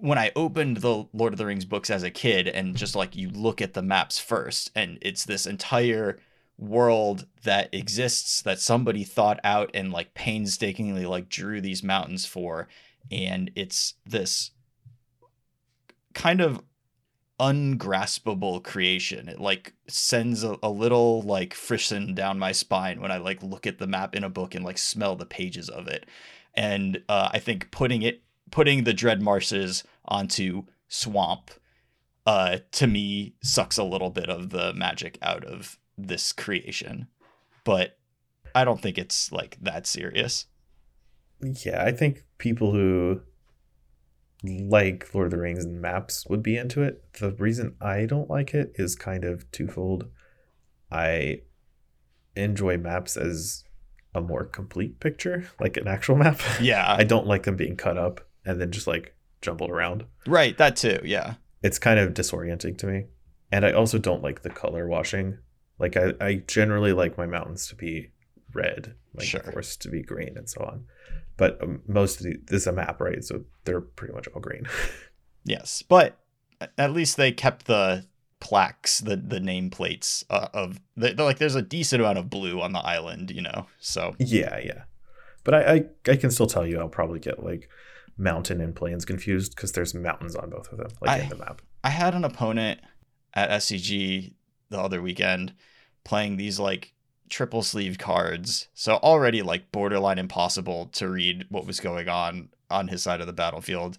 when I opened the Lord of the Rings books as a kid and just like you look at the maps first and it's this entire world that exists that somebody thought out and like painstakingly like drew these mountains for. And it's this kind of ungraspable creation. It like sends a, a little like frisson down my spine when i like look at the map in a book and like smell the pages of it. And uh, i think putting it putting the dread marshes onto swamp uh to me sucks a little bit of the magic out of this creation but i don't think it's like that serious Yeah, I think people who like Lord of the Rings and maps would be into it. The reason I don't like it is kind of twofold. I enjoy maps as a more complete picture, like an actual map. yeah I don't like them being cut up and then just like jumbled around. right that too yeah It's kind of disorienting to me. And I also don't like the color washing. Like I, I generally like my mountains to be red, like Sure. the forest to be green and so on. But um, most of the, this is a map, right? So they're pretty much all green. yes but at least they kept the plaques the the nameplates uh, of the, like there's a decent amount of blue on the island you know so yeah, yeah. But I, I, I can still tell you I'll probably get like mountain and plains confused because there's mountains on both of them, like I- in the map. I had an opponent at SCG the other weekend playing these like triple sleeve cards. So already like borderline impossible to read what was going on on his side of the battlefield.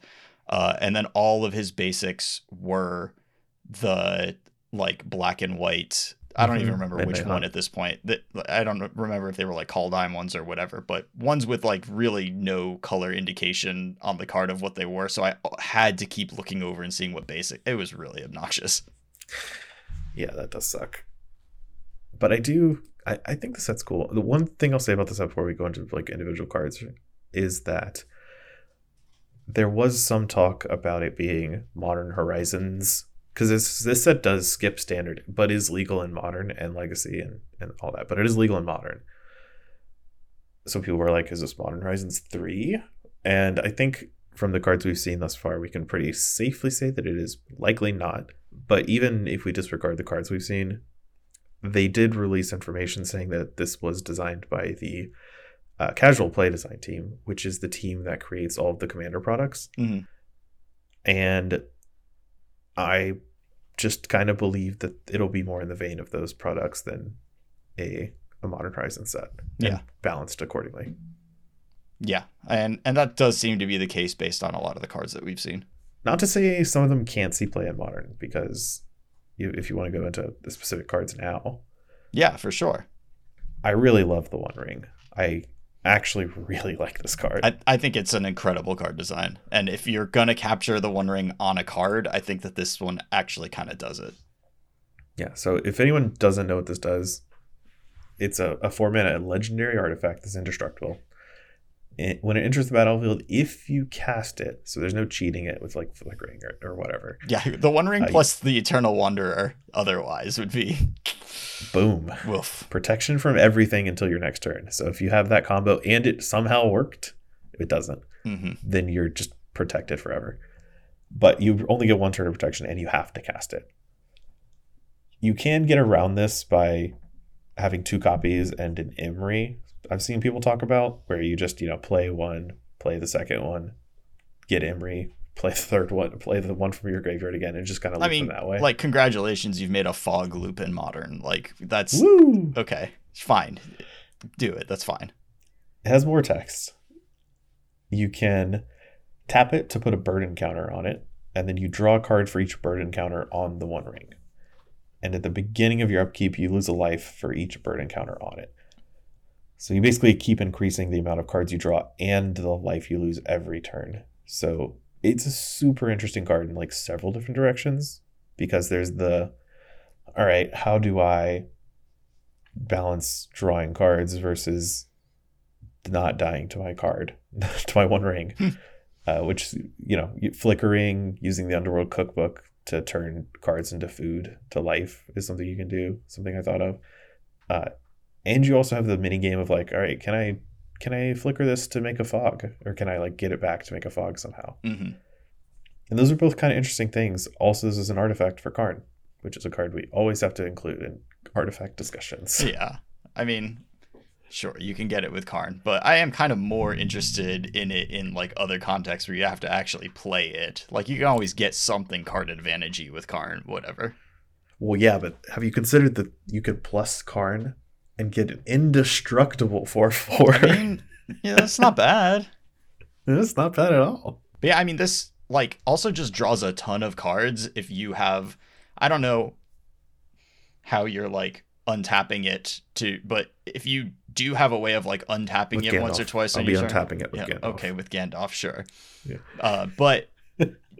Uh, and then all of his basics were the like black and white. I don't even Mhm. remember Midnight which one at this point. That I don't remember if they were like Kaldheim ones or whatever, but ones with like really no color indication on the card of what they were. So I had to keep looking over and seeing what basic. It was really obnoxious. Yeah, that does suck. But I do I, I think the set's cool. The one thing I'll say about the set before we go into like individual cards is that there was some talk about it being modern horizons because this this set does skip standard but is legal in modern and legacy and, and all that but it is legal in modern so people were like is this modern horizons 3 and i think from the cards we've seen thus far we can pretty safely say that it is likely not but even if we disregard the cards we've seen they did release information saying that this was designed by the uh, casual play design team which is the team that creates all of the commander products Mhm. and I just kind of believe that it'll be more in the vein of those products than a a modern horizon set Yeah. balanced accordingly Yeah, and and that does seem to be the case based on a lot of the cards that we've seen. not to say some of them can't see play in modern because if you want to go into the specific cards now Yeah, for sure. i really love the one ring i actually really like this card I, I think it's an incredible card design. And if you're gonna capture the one ring on a card, I think that this one actually kind of does it. yeah so if anyone doesn't know what this does it's a, a four mana legendary artifact that's indestructible it, when it enters the battlefield, if you cast it, so there's no cheating it with like flickering or, or whatever, Yeah, the one ring Uh, plus the Eternal Wanderer otherwise would be boom, woof. protection from everything until your next turn. So if you have that combo and it somehow worked, if it doesn't, hmm then you're just protected forever. But you only get one turn of protection and you have to cast it. You can get around this by having two copies and an Emry. I've seen people talk about where you just, you know, play one, play the second one, get Emry, play the third one, play the one from your graveyard again, and just kind of I mean, them that way. like congratulations, you've made a fog loop in modern. Like that's Woo! okay. Fine, do it. That's fine. It has more text. You can tap it to put a burden counter on it, and then you draw a card for each burden counter on the one ring. And at the beginning of your upkeep, you lose a life for each burden counter on it. So you basically keep increasing the amount of cards you draw and the life you lose every turn. So it's a super interesting card in like several different directions because there's the all right, how do I balance drawing cards versus not dying to my card, to my one ring, Hmm. uh, which you know, flickering using the Underworld Cookbook to turn cards into food to life is something you can do. Something I thought of, uh, and you also have the mini game of like, all right, can I can I flicker this to make a fog, or can I like get it back to make a fog somehow? hmm And those are both kind of interesting things. Also, this is an artifact for Karn, which is a card we always have to include in artifact discussions. Yeah, I mean, sure, you can get it with Karn, but I am kind of more interested in it in like other contexts where you have to actually play it. Like you can always get something card advantagey with Karn, whatever. Well, yeah, but have you considered that you could plus Karn and get an indestructible 4 4? I mean, yeah, that's not bad. it's not bad at all. But yeah, I mean, this like also just draws a ton of cards if you have, I don't know how you're like untapping it to, but if you do have a way of like untapping With it once or twice, I'll be your turn- untapping it with yeah, Gandalf. okay, with Gandalf, sure. Yeah. Uh, but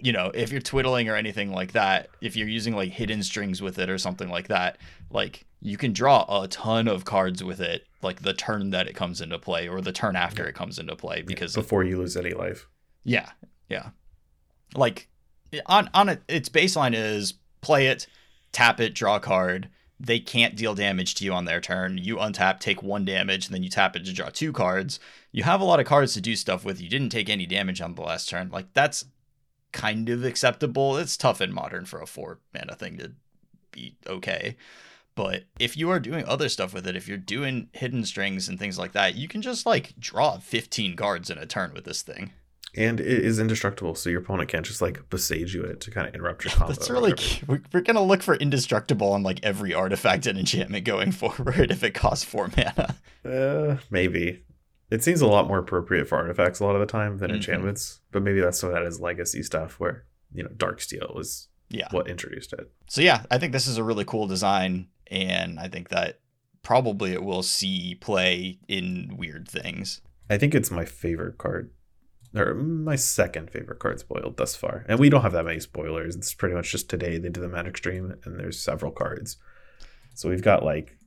you know, if you're twiddling or anything like that, if you're using like hidden strings with it or something like that, like you can draw a ton of cards with it, like the turn that it comes into play or the turn after it comes into play, because Before you lose any life. yeah, yeah. Like on on it, its baseline is play it, tap it, draw a card. They can't deal damage to you on their turn. You untap, take one damage, and then you tap it to draw two cards. You have a lot of cards to do stuff with. You didn't take any damage on the last turn. Like that's kind of acceptable. It's tough in modern for a four mana thing to be okay. But if you are doing other stuff with it, if you're doing hidden strings and things like that, you can just like draw 15 cards in a turn with this thing. and it is indestructible, so your opponent can't just like Boseiju it to kind of interrupt your combo. That's really. We're, we're gonna look for indestructible on like every artifact and enchantment going forward if it costs four mana. Uh, maybe. It seems a lot more appropriate for artifacts a lot of the time than Mhm. enchantments, but maybe that's some of that is legacy stuff where you know Dark Steel is Yeah. what introduced it. So yeah, I think this is a really cool design, and I think that probably it will see play in weird things. I think it's my favorite card, or my second favorite card spoiled thus far. And we don't have that many spoilers. It's pretty much just today they did the Magic Stream, and there's several cards. So we've got like,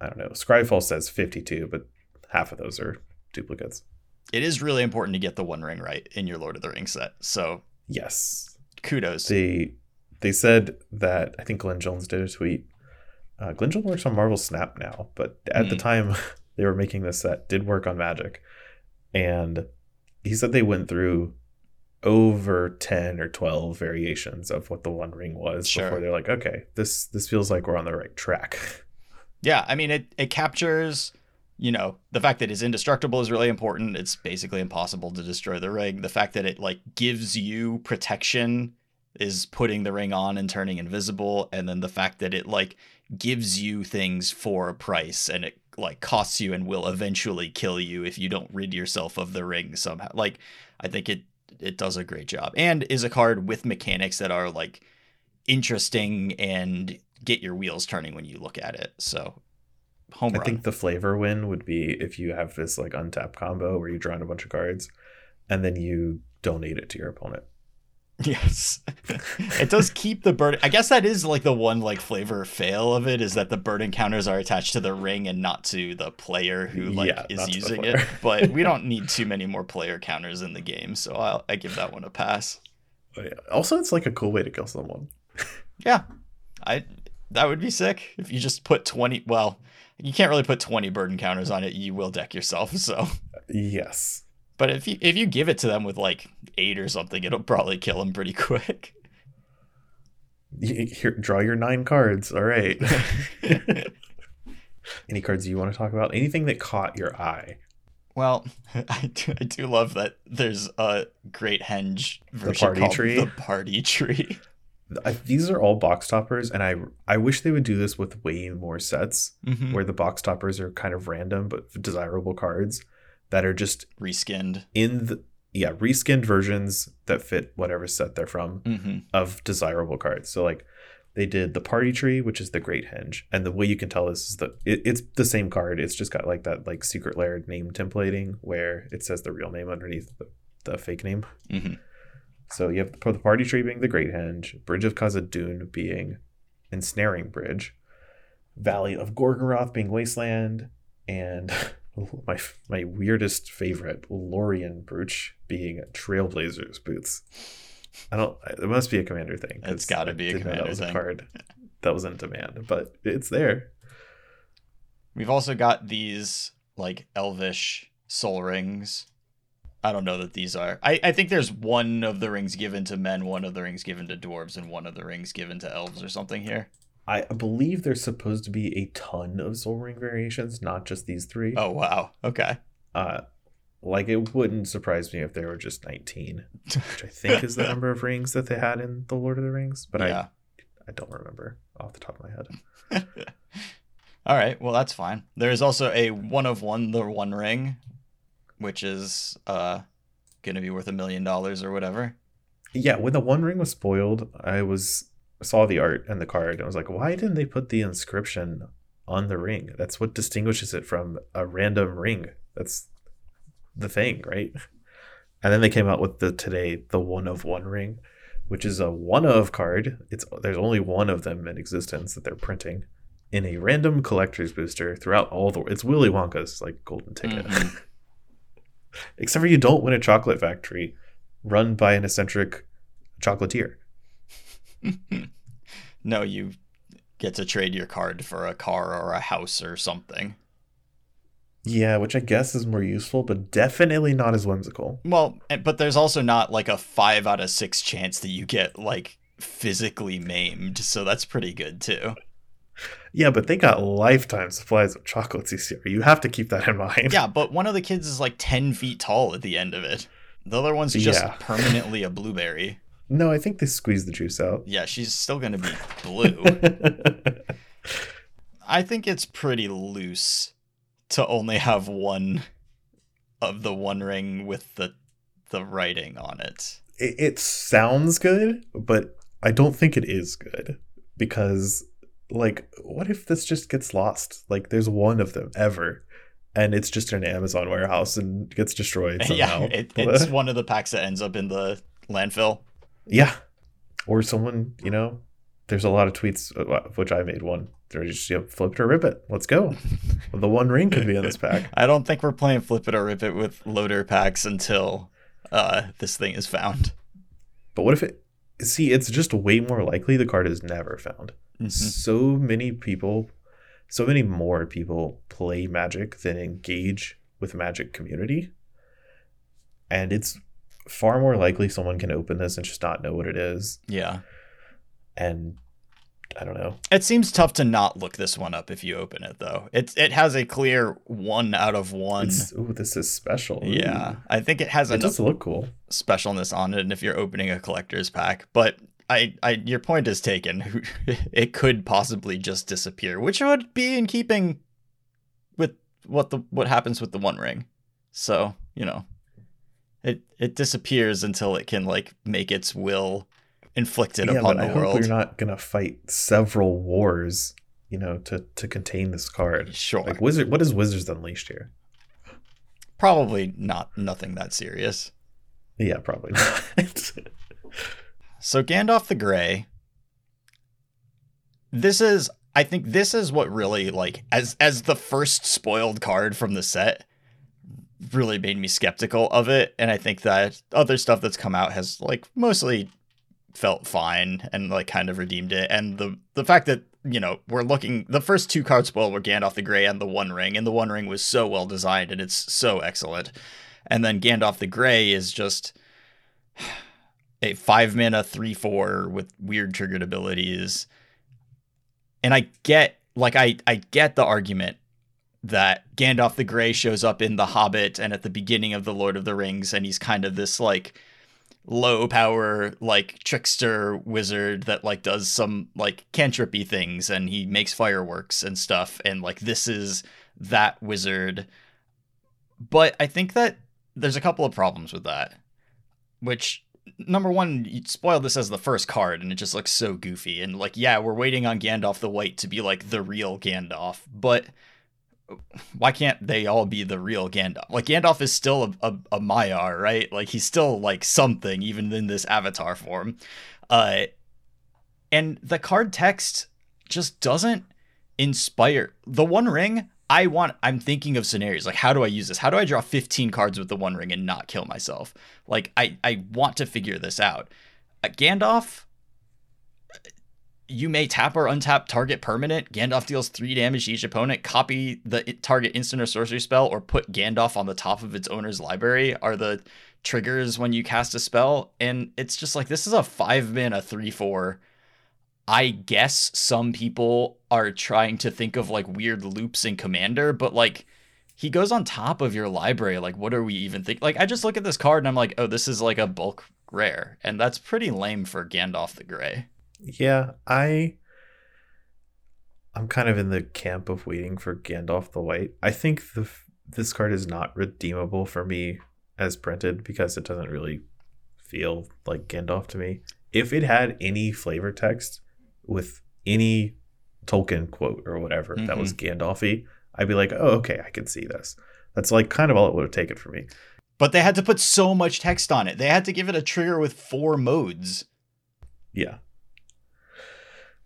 I don't know, Scryfall says 52, but half of those are duplicates. It is really important to get the One Ring right in your Lord of the Rings set. So Yes, kudos. they they said that I think Glenn Jones did a tweet. Uh, Glenn Jones works on Marvel Snap now, but at the Mhm. time they were making this set, did work on Magic, and he said they went through over ten or twelve variations of what the One Ring was Sure. before they're like, okay, this this feels like we're on the right track. Yeah, I mean it it captures, you know, the fact that it's indestructible is really important. It's basically impossible to destroy the ring. The fact that it like gives you protection is putting the ring on and turning invisible and then the fact that it like gives you things for a price and it like costs you and will eventually kill you if you don't rid yourself of the ring somehow. Like I think it it does a great job and is a card with mechanics that are like interesting and get your wheels turning when you look at it. So home I run. think the flavor win would be if you have this like untapped combo where you draw in a bunch of cards, and then you donate it to your opponent. Yes. it does keep the burden. I guess that is like the one like flavor fail of it is that the burden counters are attached to the ring and not to the player who like Yeah, is not to the using it. But we don't need too many more player counters in the game, so I'll, I give that one a pass. But yeah. Also, it's like a cool way to kill someone. Yeah, I that would be sick if you just put twenty. Well, you can't really put twenty burden counters on it. You will deck yourself. So, Yes. but if you if you give it to them with like eight or something, it'll probably kill them pretty quick. Here, draw your nine cards. All right. Any cards you want to talk about? Anything that caught your eye? Well, I do, I do love that there's a great henge version party called tree? the party tree. I, these are all box toppers, and I I wish they would do this with way more sets Mhm. where the box toppers are kind of random but desirable cards that are just Reskinned. in the yeah reskinned versions that fit whatever set they're from hmm of desirable cards. So like they did the party tree, which is the great henge, and the way you can tell this is that it, it's the same card. It's just got like that like secret layer name templating where it says the real name underneath the, the fake name. hmm So you have the, party tree being the great henge, Bridge of Khazad-dûm being ensnaring bridge, Valley of Gorgoroth being wasteland, and my my weirdest favorite Lorien brooch being Trailblazers boots. I don't. It must be a commander thing. It's gotta be a commander that was thing. a card that was in demand, but it's there. We've also got these like elvish soul rings. I don't know that these are. I, I think there's one of the rings given to men, one of the rings given to dwarves, and one of the rings given to elves or something here. I believe there's supposed to be a ton of Soul Ring variations, not just these three. Oh wow. Okay. Uh, like it wouldn't surprise me if there were just 19, which I think is the number of rings that they had in the Lord of the Rings, but yeah. I I don't remember off the top of my head. All right. Well, that's fine. There is also a one of one, the one ring, which is uh gonna be worth a million dollars or whatever. Yeah, when the One Ring was spoiled, I was saw the art and the card and I was like, why didn't they put the inscription on the ring? That's what distinguishes it from a random ring. That's the thing, right? And then they came out with the today the one of one ring, which is a one of card. It's there's only one of them in existence that they're printing in a random collector's booster throughout all the it's Willy Wonka's like golden ticket. Mhm. Except for you don't win a chocolate factory run by an eccentric chocolatier. no, you get to trade your card for a car or a house or something. Yeah, which I guess is more useful, but definitely not as whimsical. Well, but there's also not like a five out of six chance that you get like physically maimed, so that's pretty good too. Yeah, but they got lifetime supplies of chocolates year. You have to keep that in mind. Yeah, but one of the kids is like ten feet tall at the end of it. The other one's just Yeah. permanently a blueberry. No, I think they squeezed the juice out. Yeah, she's still gonna be blue. I think it's pretty loose to only have one of the one ring with the the writing on it. it, it sounds good, but I don't think it is good because, like, what if this just gets lost? Like, there's one of them ever, and it's just in an Amazon warehouse and gets destroyed somehow. yeah, it, it's one of the packs that ends up in the landfill. yeah, or someone, you know, there's a lot of tweets uh, of which I made one. They're just you know, flip it or rip it. Let's go. the one ring could be in this pack. I don't think we're playing flip it or rip it with loader packs until uh, this thing is found. But what if it? See, it's just way more likely the card is never found. Mhm. so many people so many more people play magic than engage with magic community and it's far more likely someone can open this and just not know what it is Yeah. and i don't know It seems tough to not look this one up if you open it though. It it has a clear one out of one. ooh this is special Ooh. yeah, I think it has it does look cool specialness on it, and if you're opening a collector's pack, but I, I, your point is taken. It could possibly just disappear, which would be in keeping with what the what happens with the One Ring. So you know, it it disappears until it can like make its will inflicted yeah, upon but the I world. hope we're not gonna fight several wars you know to to contain this card Sure, like wizard what is wizards unleashed here probably not nothing that serious. yeah probably not So Gandalf the Grey. This is I think this is what really like as as the first spoiled card from the set really made me skeptical of it and I think that other stuff that's come out has like mostly felt fine and like kind of redeemed it and the the fact that you know we're looking the first two cards spoiled were Gandalf the Grey and the One Ring and the One Ring was so well designed and it's so excellent and then Gandalf the Grey is just a five mana three four with weird triggered abilities. And I get like I I get the argument that Gandalf the Grey shows up in The Hobbit and at the beginning of The Lord of the Rings, and he's kind of this like low power like trickster wizard that like does some like cantripy things and he makes fireworks and stuff and like this is that wizard but i think that there's a couple of problems with that which number one, you spoiled this as the first card, and it just looks so goofy. And like, yeah, we're waiting on Gandalf the White to be like the real Gandalf, but why can't they all be the real Gandalf? Like, Gandalf is still a, a, a Maiar, right? Like, he's still like something, even in this avatar form. Uh, and the card text just doesn't inspire. The One Ring, I want, I'm thinking of scenarios like, how do I use this? How do I draw 15 cards with the One Ring and not kill myself? Like, I, I want to figure this out. Uh, Gandalf, you may tap or untap target permanent. Gandalf deals three damage to each opponent. Copy the target instant or sorcery spell, or put Gandalf on the top of its owner's library. Are the triggers when you cast a spell, and it's just like this is a five mana three four. I guess some people are trying to think of like weird loops in Commander, but like he goes on top of your library. Like, what are we even think? Like, I just look at this card and I'm like, oh, this is like a bulk rare, and that's pretty lame for Gandalf the Grey. Yeah, I I'm kind of in the camp of waiting for Gandalf the White. I think the this card is not redeemable for me as printed because it doesn't really feel like Gandalf to me. If it had any flavor text with any Tolkien quote or whatever that was mm-hmm. Gandalfy, I'd be like, "Oh, okay, I can see this." That's like kind of all it would have taken for me. But they had to put so much text on it. They had to give it a trigger with four modes. Yeah.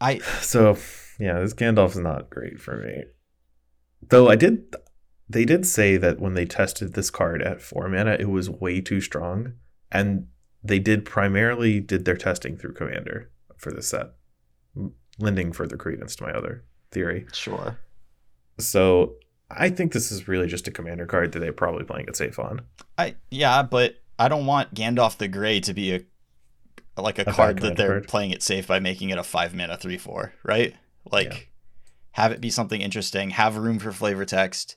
I So, yeah, this Gandalf's not great for me. Though I did they did say that when they tested this card at 4 mana, it was way too strong and they did primarily did their testing through commander for the set, lending further credence to my other theory. sure. So, I think this is really just a commander card that they're probably playing it safe on. I yeah, but I don't want Gandalf the Grey to be a like a, bad card that they're card. playing it safe by making it a five mana three four, right? Like Yeah. have it be something interesting, have room for flavor text.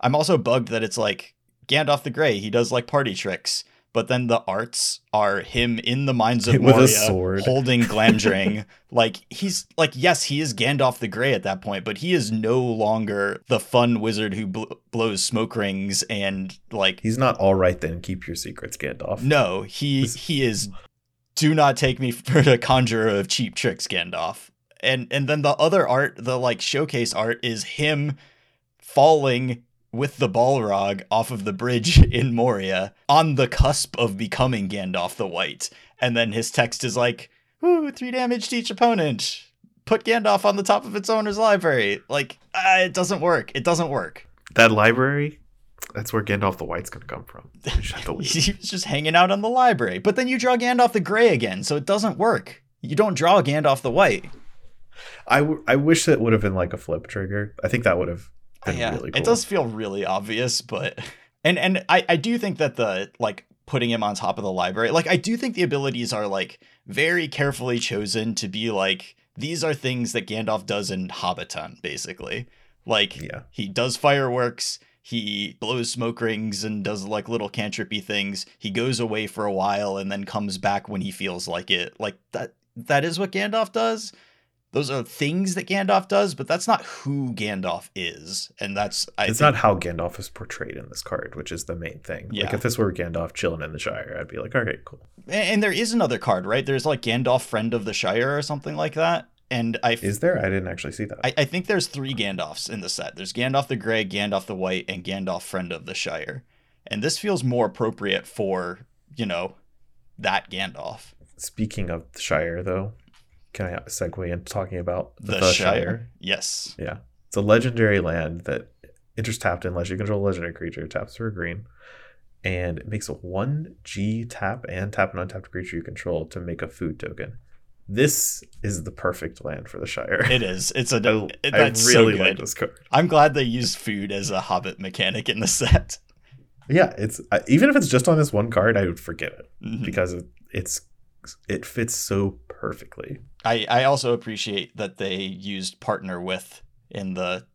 I'm also bugged that it's like Gandalf the Grey, he does like party tricks. but then the arts are him in the mines of With a sword. holding Glamdring. like he's like yes, he is Gandalf the Grey at that point, but he is no longer the fun wizard who bl- blows smoke rings and like He's not all right then. Keep your secrets, Gandalf. no, he he is do not take me for the conjurer of cheap tricks Gandalf. And and then the other art, the like showcase art is him falling with the Balrog off of the bridge in Moria on the cusp of becoming Gandalf the White. And then his text is like, "Woo, 3 damage to each opponent. Put Gandalf on the top of its owner's library." Like, uh, it doesn't work. It doesn't work. That library, that's where Gandalf the White's gonna come from. You just have to leave. he was just hanging out on the library. But then you draw Gandalf the Grey again, so it doesn't work. You don't draw Gandalf the White. I, w- I wish that would have been like a flip trigger. I think that would have been yeah, really cool. it does feel really obvious, but and and I I do think that the like putting him on top of the library, like I do think the abilities are like very carefully chosen to be like these are things that Gandalf does in Hobbiton, basically. Like Yeah. he does fireworks. He blows smoke rings and does like little cantripy things. He goes away for a while and then comes back when he feels like it. Like that that is what Gandalf does. Those are things that Gandalf does, but that's not who Gandalf is. And that's I it's think- not how Gandalf is portrayed in this card, which is the main thing. Like Yeah. if this were Gandalf chilling in the Shire, I'd be like, okay, cool. and there is another card, right? There's like Gandalf Friend of the Shire or something like that. And I f- Is there? I didn't actually see that. I, I think there's three Gandalfs in the set. There's Gandalf the Grey, Gandalf the White, and Gandalf Friend of the Shire. And this feels more appropriate for, you know, that Gandalf. Speaking of the Shire, though, can I segue into talking about The, the, Shire. Yes. Yeah. It's a legendary land that enters tapped unless you control a legendary creature, taps for a green, and it makes a 1G tap and tap an untapped creature you control to make a food token. This is the perfect land for the Shire. It is. It's a I, it- I really so like this card. I'm glad they used food as a hobbit mechanic in the set. Yeah, it's even if it's just on this one card, I would forget it Mhm. because it, it's it fits so perfectly. I, I also appreciate that they used partner with in the,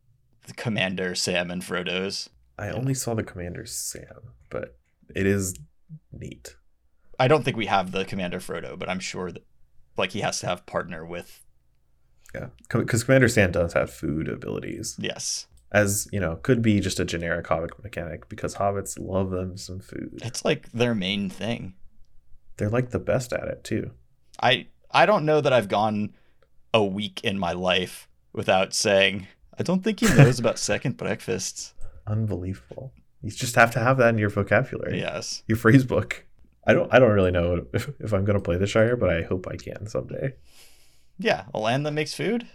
the commander Sam and Frodo's. I Yeah. only saw the commander Sam, but it is neat. I don't think we have the commander Frodo, but I'm sure that like he has to have partner with Yeah, because Commander Sam does have food abilities, yes. as you know, could be just a generic hobbit mechanic because hobbits love them some food. It's like their main thing. They're like the best at it too. I I don't know that I've gone a week in my life without saying I don't think he knows about second breakfasts. Unbelievable. You just have to have that in your vocabulary. Yes. Your phrase book. I don't. I don't really know if, if I'm gonna play the Shire, but I hope I can someday. Yeah, a land that makes food?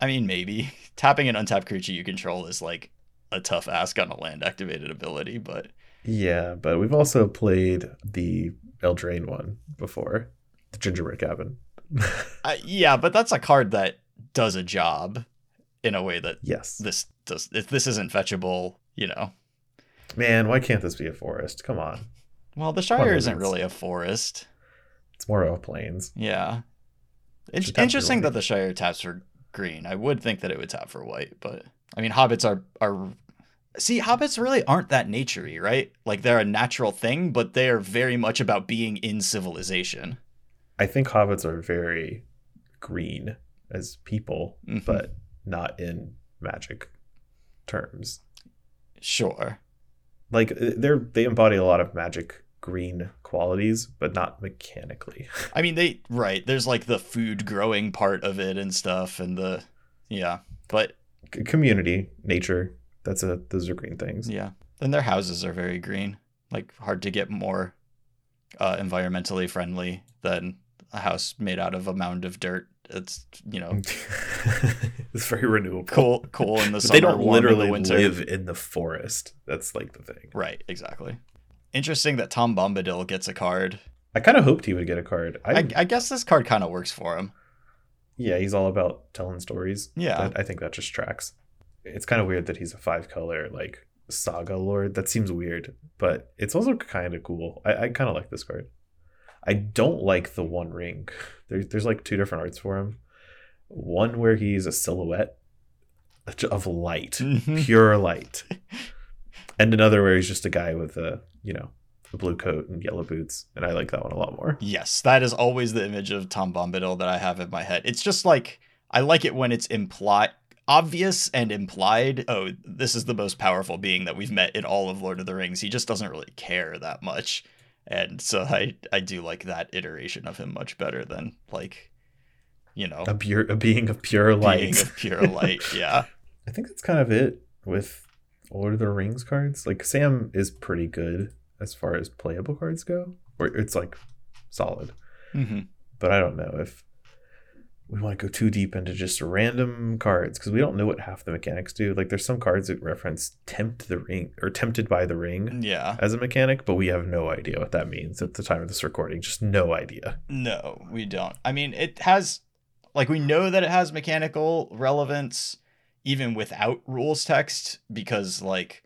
I mean, maybe. Tapping an untapped creature you control is like a tough ask on a land activated ability, but Yeah, but we've also played the Eldraine one before, the Gingerbread Cabin. uh, yeah, but that's a card that does a job in a way that yes, this does. If this isn't fetchable, you know. man, why can't this be a forest? Come on, Well, the Shire isn't really a forest. it's more of a plains. Yeah. It's Should tap for interesting that the Shire taps for green. I would think that it would tap for white, but I mean, hobbits are are. See, hobbits really aren't that naturey, right? Like they're a natural thing, but they are very much about being in civilization. I think hobbits are very green as people, Mhm. but not in magic terms. Sure. Like uh, they're they embody a lot of magic green qualities, but not mechanically. I mean, they right. There's like the food growing part of it and stuff, and the yeah, but C- Community, nature, that's a those are green things. yeah. Then their houses are very green. Like hard to get more uh, environmentally friendly than a house made out of a mound of dirt. It's you know it's very renewable. cool cool in the summer, they don't the literally winter. live in the forest. That's like the thing. Right, exactly. Interesting that Tom Bombadil gets a card. I kind of hoped he would get a card. I, I, I guess this card kind of works for him. yeah, he's all about telling stories. Yeah. I think that just tracks. It's kind of weird that he's a five color like saga lord. That seems weird, but it's also kind of cool. I, I kind of like this card. I don't like the one ring. There's there's like two different arts for him. One where he's a silhouette of light, Mhm. pure light, and another where he's just a guy with a you know the blue coat and yellow boots, and I like that one a lot more. Yes, that is always the image of Tom Bombadil that I have in my head. It's just like I like it when it's implied obvious and implied. Oh, this is the most powerful being that we've met in all of Lord of the Rings. He just doesn't really care that much. And so I I do like that iteration of him much better than like you know A pure a being of pure light. being of pure light. Yeah. I think that's kind of it with Lord of the Rings cards. Like Sam is pretty good as far as playable cards go, or it's like solid. hmm But I don't know if we want to go too deep into just random cards because we don't know what half the mechanics do. Like there's some cards that reference tempt the ring or tempted by the ring Yeah. as a mechanic, but we have no idea what that means at the time of this recording. Just no idea. No, we don't. I mean, it has like we know that it has mechanical relevance even without rules text because like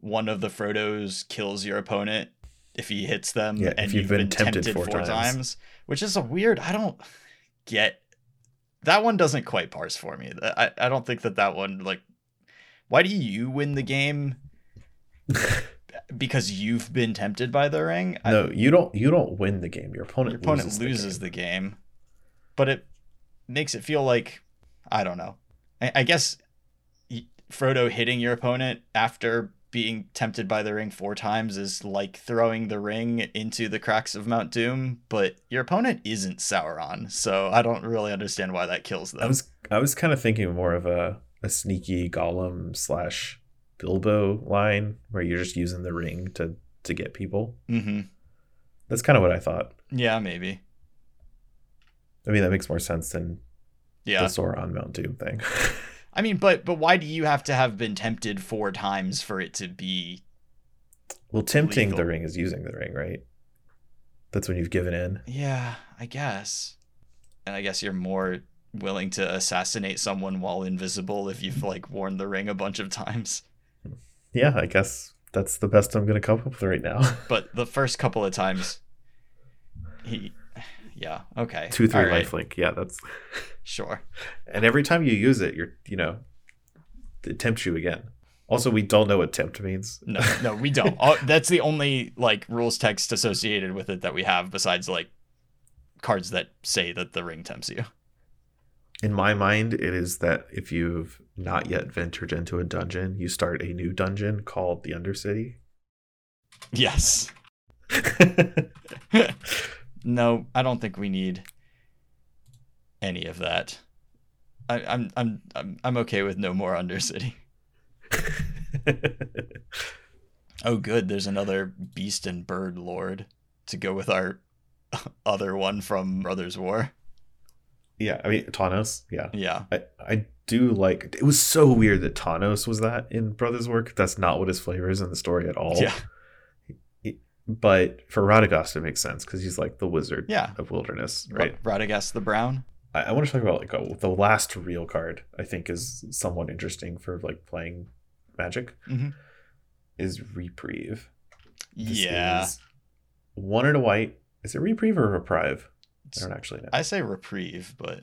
one of the Frodos kills your opponent if he hits them Yeah, and if you've been tempted four times. which is a weird. I don't get that one doesn't quite parse for me. I I don't think that that one like why do you win the game because you've been tempted by the ring? I- no, you don't. You don't win the game. Your opponent, your opponent loses, loses, the the, game. but it makes it feel like I don't know. I, I guess Frodo hitting your opponent after being tempted by the ring four times is like throwing the ring into the cracks of Mount Doom, but your opponent isn't Sauron, so I don't really understand why that kills them. I was. I was kind of thinking more of a a sneaky Gollum slash Bilbo line where you're just using the ring to to get people. mm-hmm. That's kind of what I thought. Yeah, maybe. I mean, that makes more sense than Yeah. the Sauron Mount Doom thing. I mean, but but why do you have to have been tempted four times for it to be well, tempting the ring is using the ring, right? That's when you've given in. Yeah, I guess. And I guess you're more willing to assassinate someone while invisible if you've like worn the ring a bunch of times. Yeah, I guess that's the best I'm gonna come up with right now. But the first couple of times he yeah, okay. Two three right, lifelink. Yeah, that's. Sure. And every time you use it, you're you know, it tempts you again. Also, we don't know what tempt means. No, no, we don't. All, that's the only like rules text associated with it that we have besides like cards that say that the ring tempts you. In my mind, it is that if you've not yet ventured into a dungeon, you start a new dungeon called the Undercity. Yes. No, I don't think we need any of that. I, I'm I'm I'm I'm okay with no more Undercity. Oh, good. There's another beast and bird lord to go with our other one from Brothers War. yeah, I mean Tawnos. Yeah, Yeah. I I do like. It was so weird that Tawnos was that in Brothers' War. That's not what his flavor is in the story at all. Yeah. But for Radagast, it makes sense because he's like the wizard Yeah. of wilderness, right? Right. Radagast the Brown. I, I want to talk about like oh, the last real card. I think is somewhat interesting for like playing Magic. Mhm. Is Reprieve. This yeah. is one and a white. Is it Reprieve or Reprieve? I don't actually know. I say reprieve, but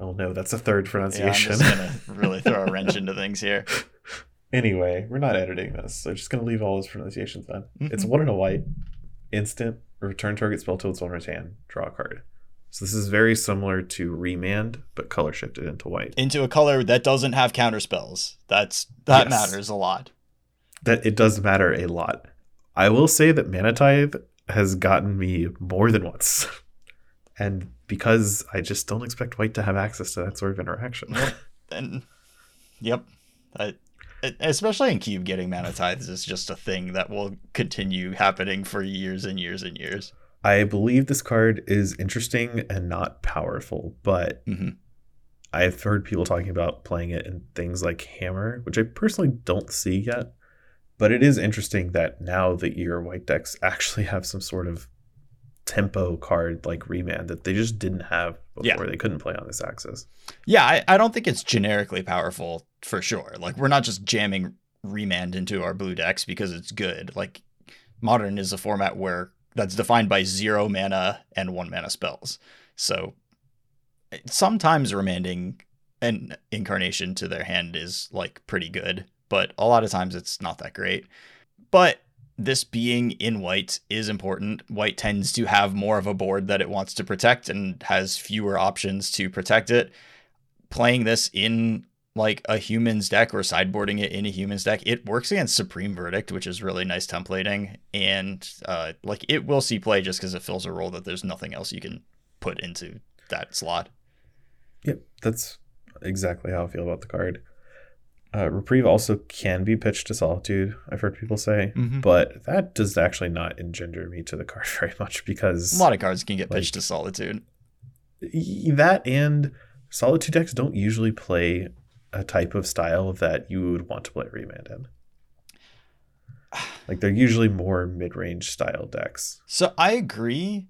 oh no, that's a third pronunciation. yeah, I'm just gonna really throw a wrench into things here. Anyway, we're not editing this, so just gonna leave all those pronunciations on. It's Mhm. one and a white. Instant. Return target spell to its owner's hand. Draw a card. So this is very similar to Remand, but color shifted into white. Into a color that doesn't have counter spells. That's that Yes. matters a lot. that it does matter a lot. I will say that Mana Tithe has gotten me more than once. And because I just don't expect white to have access to that sort of interaction. Yep. And yep. I, especially in cube getting mana tithes is just a thing that will continue happening for years and years and years. I believe this card is interesting and not powerful, but Mhm. I've heard people talking about playing it in things like Hammer, which I personally don't see yet. But it is interesting that now that your white decks actually have some sort of tempo card like Remand that they just didn't have Yeah. before. They couldn't play on this axis. Yeah, I, I don't think it's generically powerful for sure. Like we're not just jamming remand into our blue decks because it's good. Like modern is a format where that's defined by zero mana and one mana spells. So sometimes remanding an incarnation to their hand is like pretty good, but a lot of times it's not that great. But this being in white is important. White tends to have more of a board that it wants to protect and has fewer options to protect it. Playing this in like a humans deck or sideboarding it in a humans deck, it works against Supreme Verdict, which is really nice templating, and uh, like it will see play just because it fills a role that there's nothing else you can put into that slot. Yep, that's exactly how I feel about the card. Uh, Reprieve also can be pitched to Solitude, I've heard people say, Mhm. but that does actually not engender me to the card very much because A lot of cards can get Like- pitched to Solitude. that and Solitude decks don't usually play a type of style that you would want to play Remand in. Like they're usually more mid-range style decks. So I agree,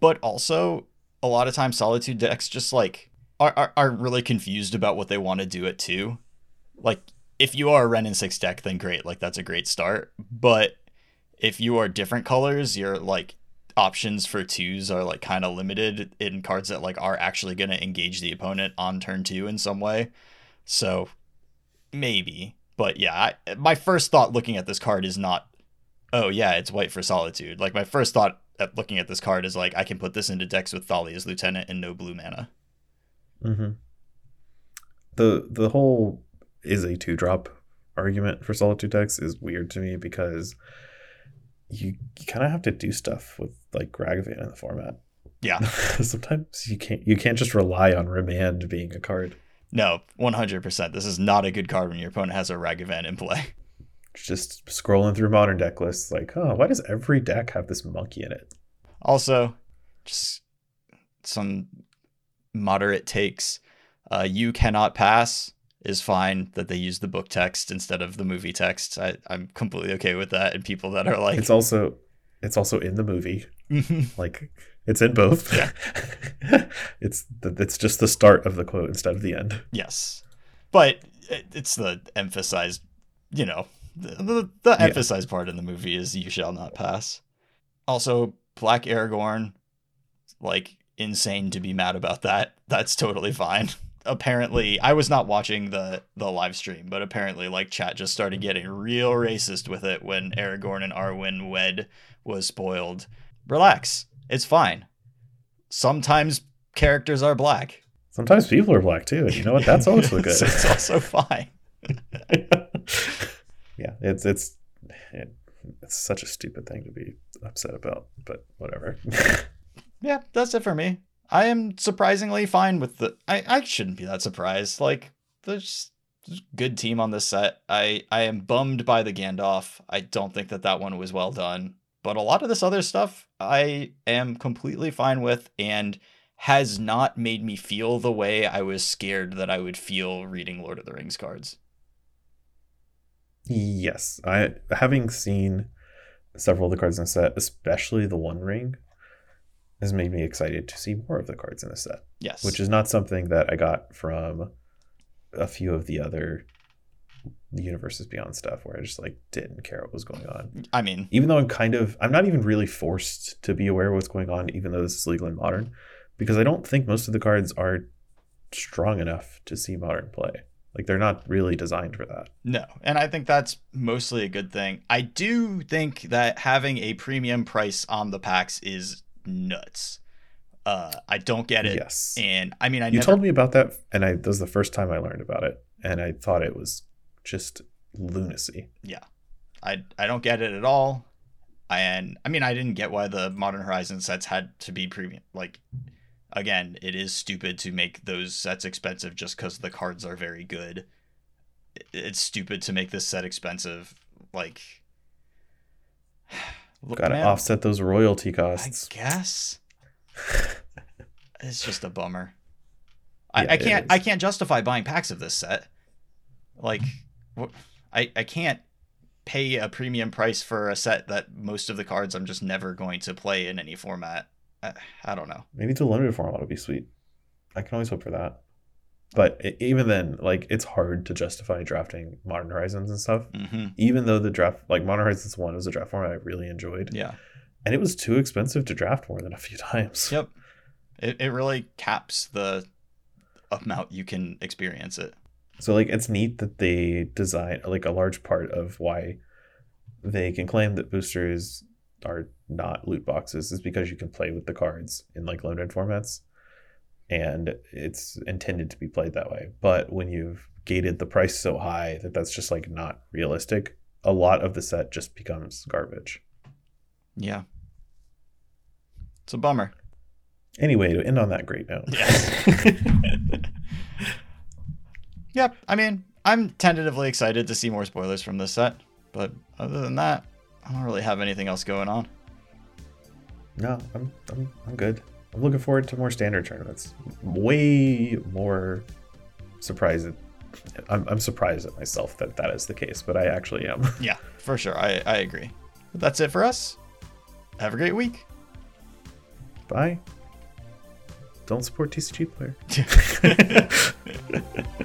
but also a lot of times Solitude decks just like are, are, are really confused about what they want to do it to. Like if you are a Wrenn and Six deck, then great, like that's a great start. But if you are different colors, your like options for twos are like kind of limited in cards that like are actually going to engage the opponent on turn two in some way. So maybe, but yeah, I, my first thought looking at this card is not oh yeah, it's white for solitude. Like my first thought at looking at this card is like I can put this into decks with Thalia's Lieutenant and no blue mana. Mm-hmm. The the whole is a two drop argument for Solitude decks is weird to me because you, you kind of have to do stuff with like Ragavan in the format. Yeah. Sometimes you can't you can't just rely on Remand being a card. No, one hundred percent. This is not a good card when your opponent has a Ragavan in play. Just scrolling through modern deck lists, like, oh, why does every deck have this monkey in it? Also, just some moderate takes. Uh, you cannot pass is fine that they use the book text instead of the movie text. I, I'm completely okay with that. And people that are like, It's also it's also in the movie. Like it's in both. Yeah. it's the, it's just the start of the quote instead of the end. Yes, but it, it's the emphasized, you know, the the, the Yeah. emphasized part in the movie is "You shall not pass." Also, Black Aragorn, like insane to be mad about that. That's totally fine. Apparently, I was not watching the the live stream, but apparently, like chat just started getting real racist with it when Aragorn and Arwen wed was spoiled. Relax, it's fine. Sometimes characters are black. Sometimes people are black too. and You know what? That's also good. it's, it's also fine. yeah, it's it's it, it's such a stupid thing to be upset about, but whatever. Yeah, that's it for me. I am surprisingly fine with the. I, I shouldn't be that surprised. Like, there's there's good team on this set. I I am bummed by the Gandalf. I don't think that that one was well done. But a lot of this other stuff, I am completely fine with, and has not made me feel the way I was scared that I would feel reading Lord of the Rings cards. yes, I having seen several of the cards in the set, especially the One Ring, has made me excited to see more of the cards in the set. Yes, which is not something that I got from a few of the other the universes beyond stuff where I just like didn't care what was going on. I mean, Even though I'm kind of I'm not even really forced to be aware of what's going on, even though this is legal and modern, because I don't think most of the cards are strong enough to see modern play. Like they're not really designed for that. No, and I think that's mostly a good thing. I do think that having a premium price on the packs is nuts. Uh, I don't get it, Yes. and I mean, I you never. told me about that and I that was the first time I learned about it and I thought it was just lunacy. Yeah, I I don't get it at all. And I mean, I didn't get why the Modern Horizon sets had to be premium. Like, again, it is stupid to make those sets expensive just because the cards are very good. It's stupid to make this set expensive. Like, look, Got to man, offset those royalty costs. I guess it's just a bummer. I, Yeah, I it can't. I can't justify buying packs of this set. Like, I I can't pay a premium price for a set that most of the cards I'm just never going to play in any format. I, I don't know. Maybe to a limited format would be sweet. I can always hope for that. But e- even then, like it's hard to justify drafting Modern Horizons and stuff. hmm Even though the draft, like Modern Horizons one, was a draft format I really enjoyed, Yeah. and it was too expensive to draft more than a few times. Yep. It it really caps the amount you can experience it. So like it's neat that they design like a large part of why they can claim that boosters are not loot boxes is because you can play with the cards in like limited formats and it's intended to be played that way but when you've gated the price so high that that's just like not realistic a lot of the set just becomes garbage Yeah. It's a bummer. anyway to end on that great note Yes. Yep. I mean, I'm tentatively excited to see more spoilers from this set, but other than that, I don't really have anything else going on. no I'm, I'm i'm good i'm looking forward to more standard tournaments way more surprised I'm, I'm surprised at myself that that is the case but i actually am Yeah, for sure. I, I agree. But that's it for us. Have a great week. Bye. Don't support TCG player.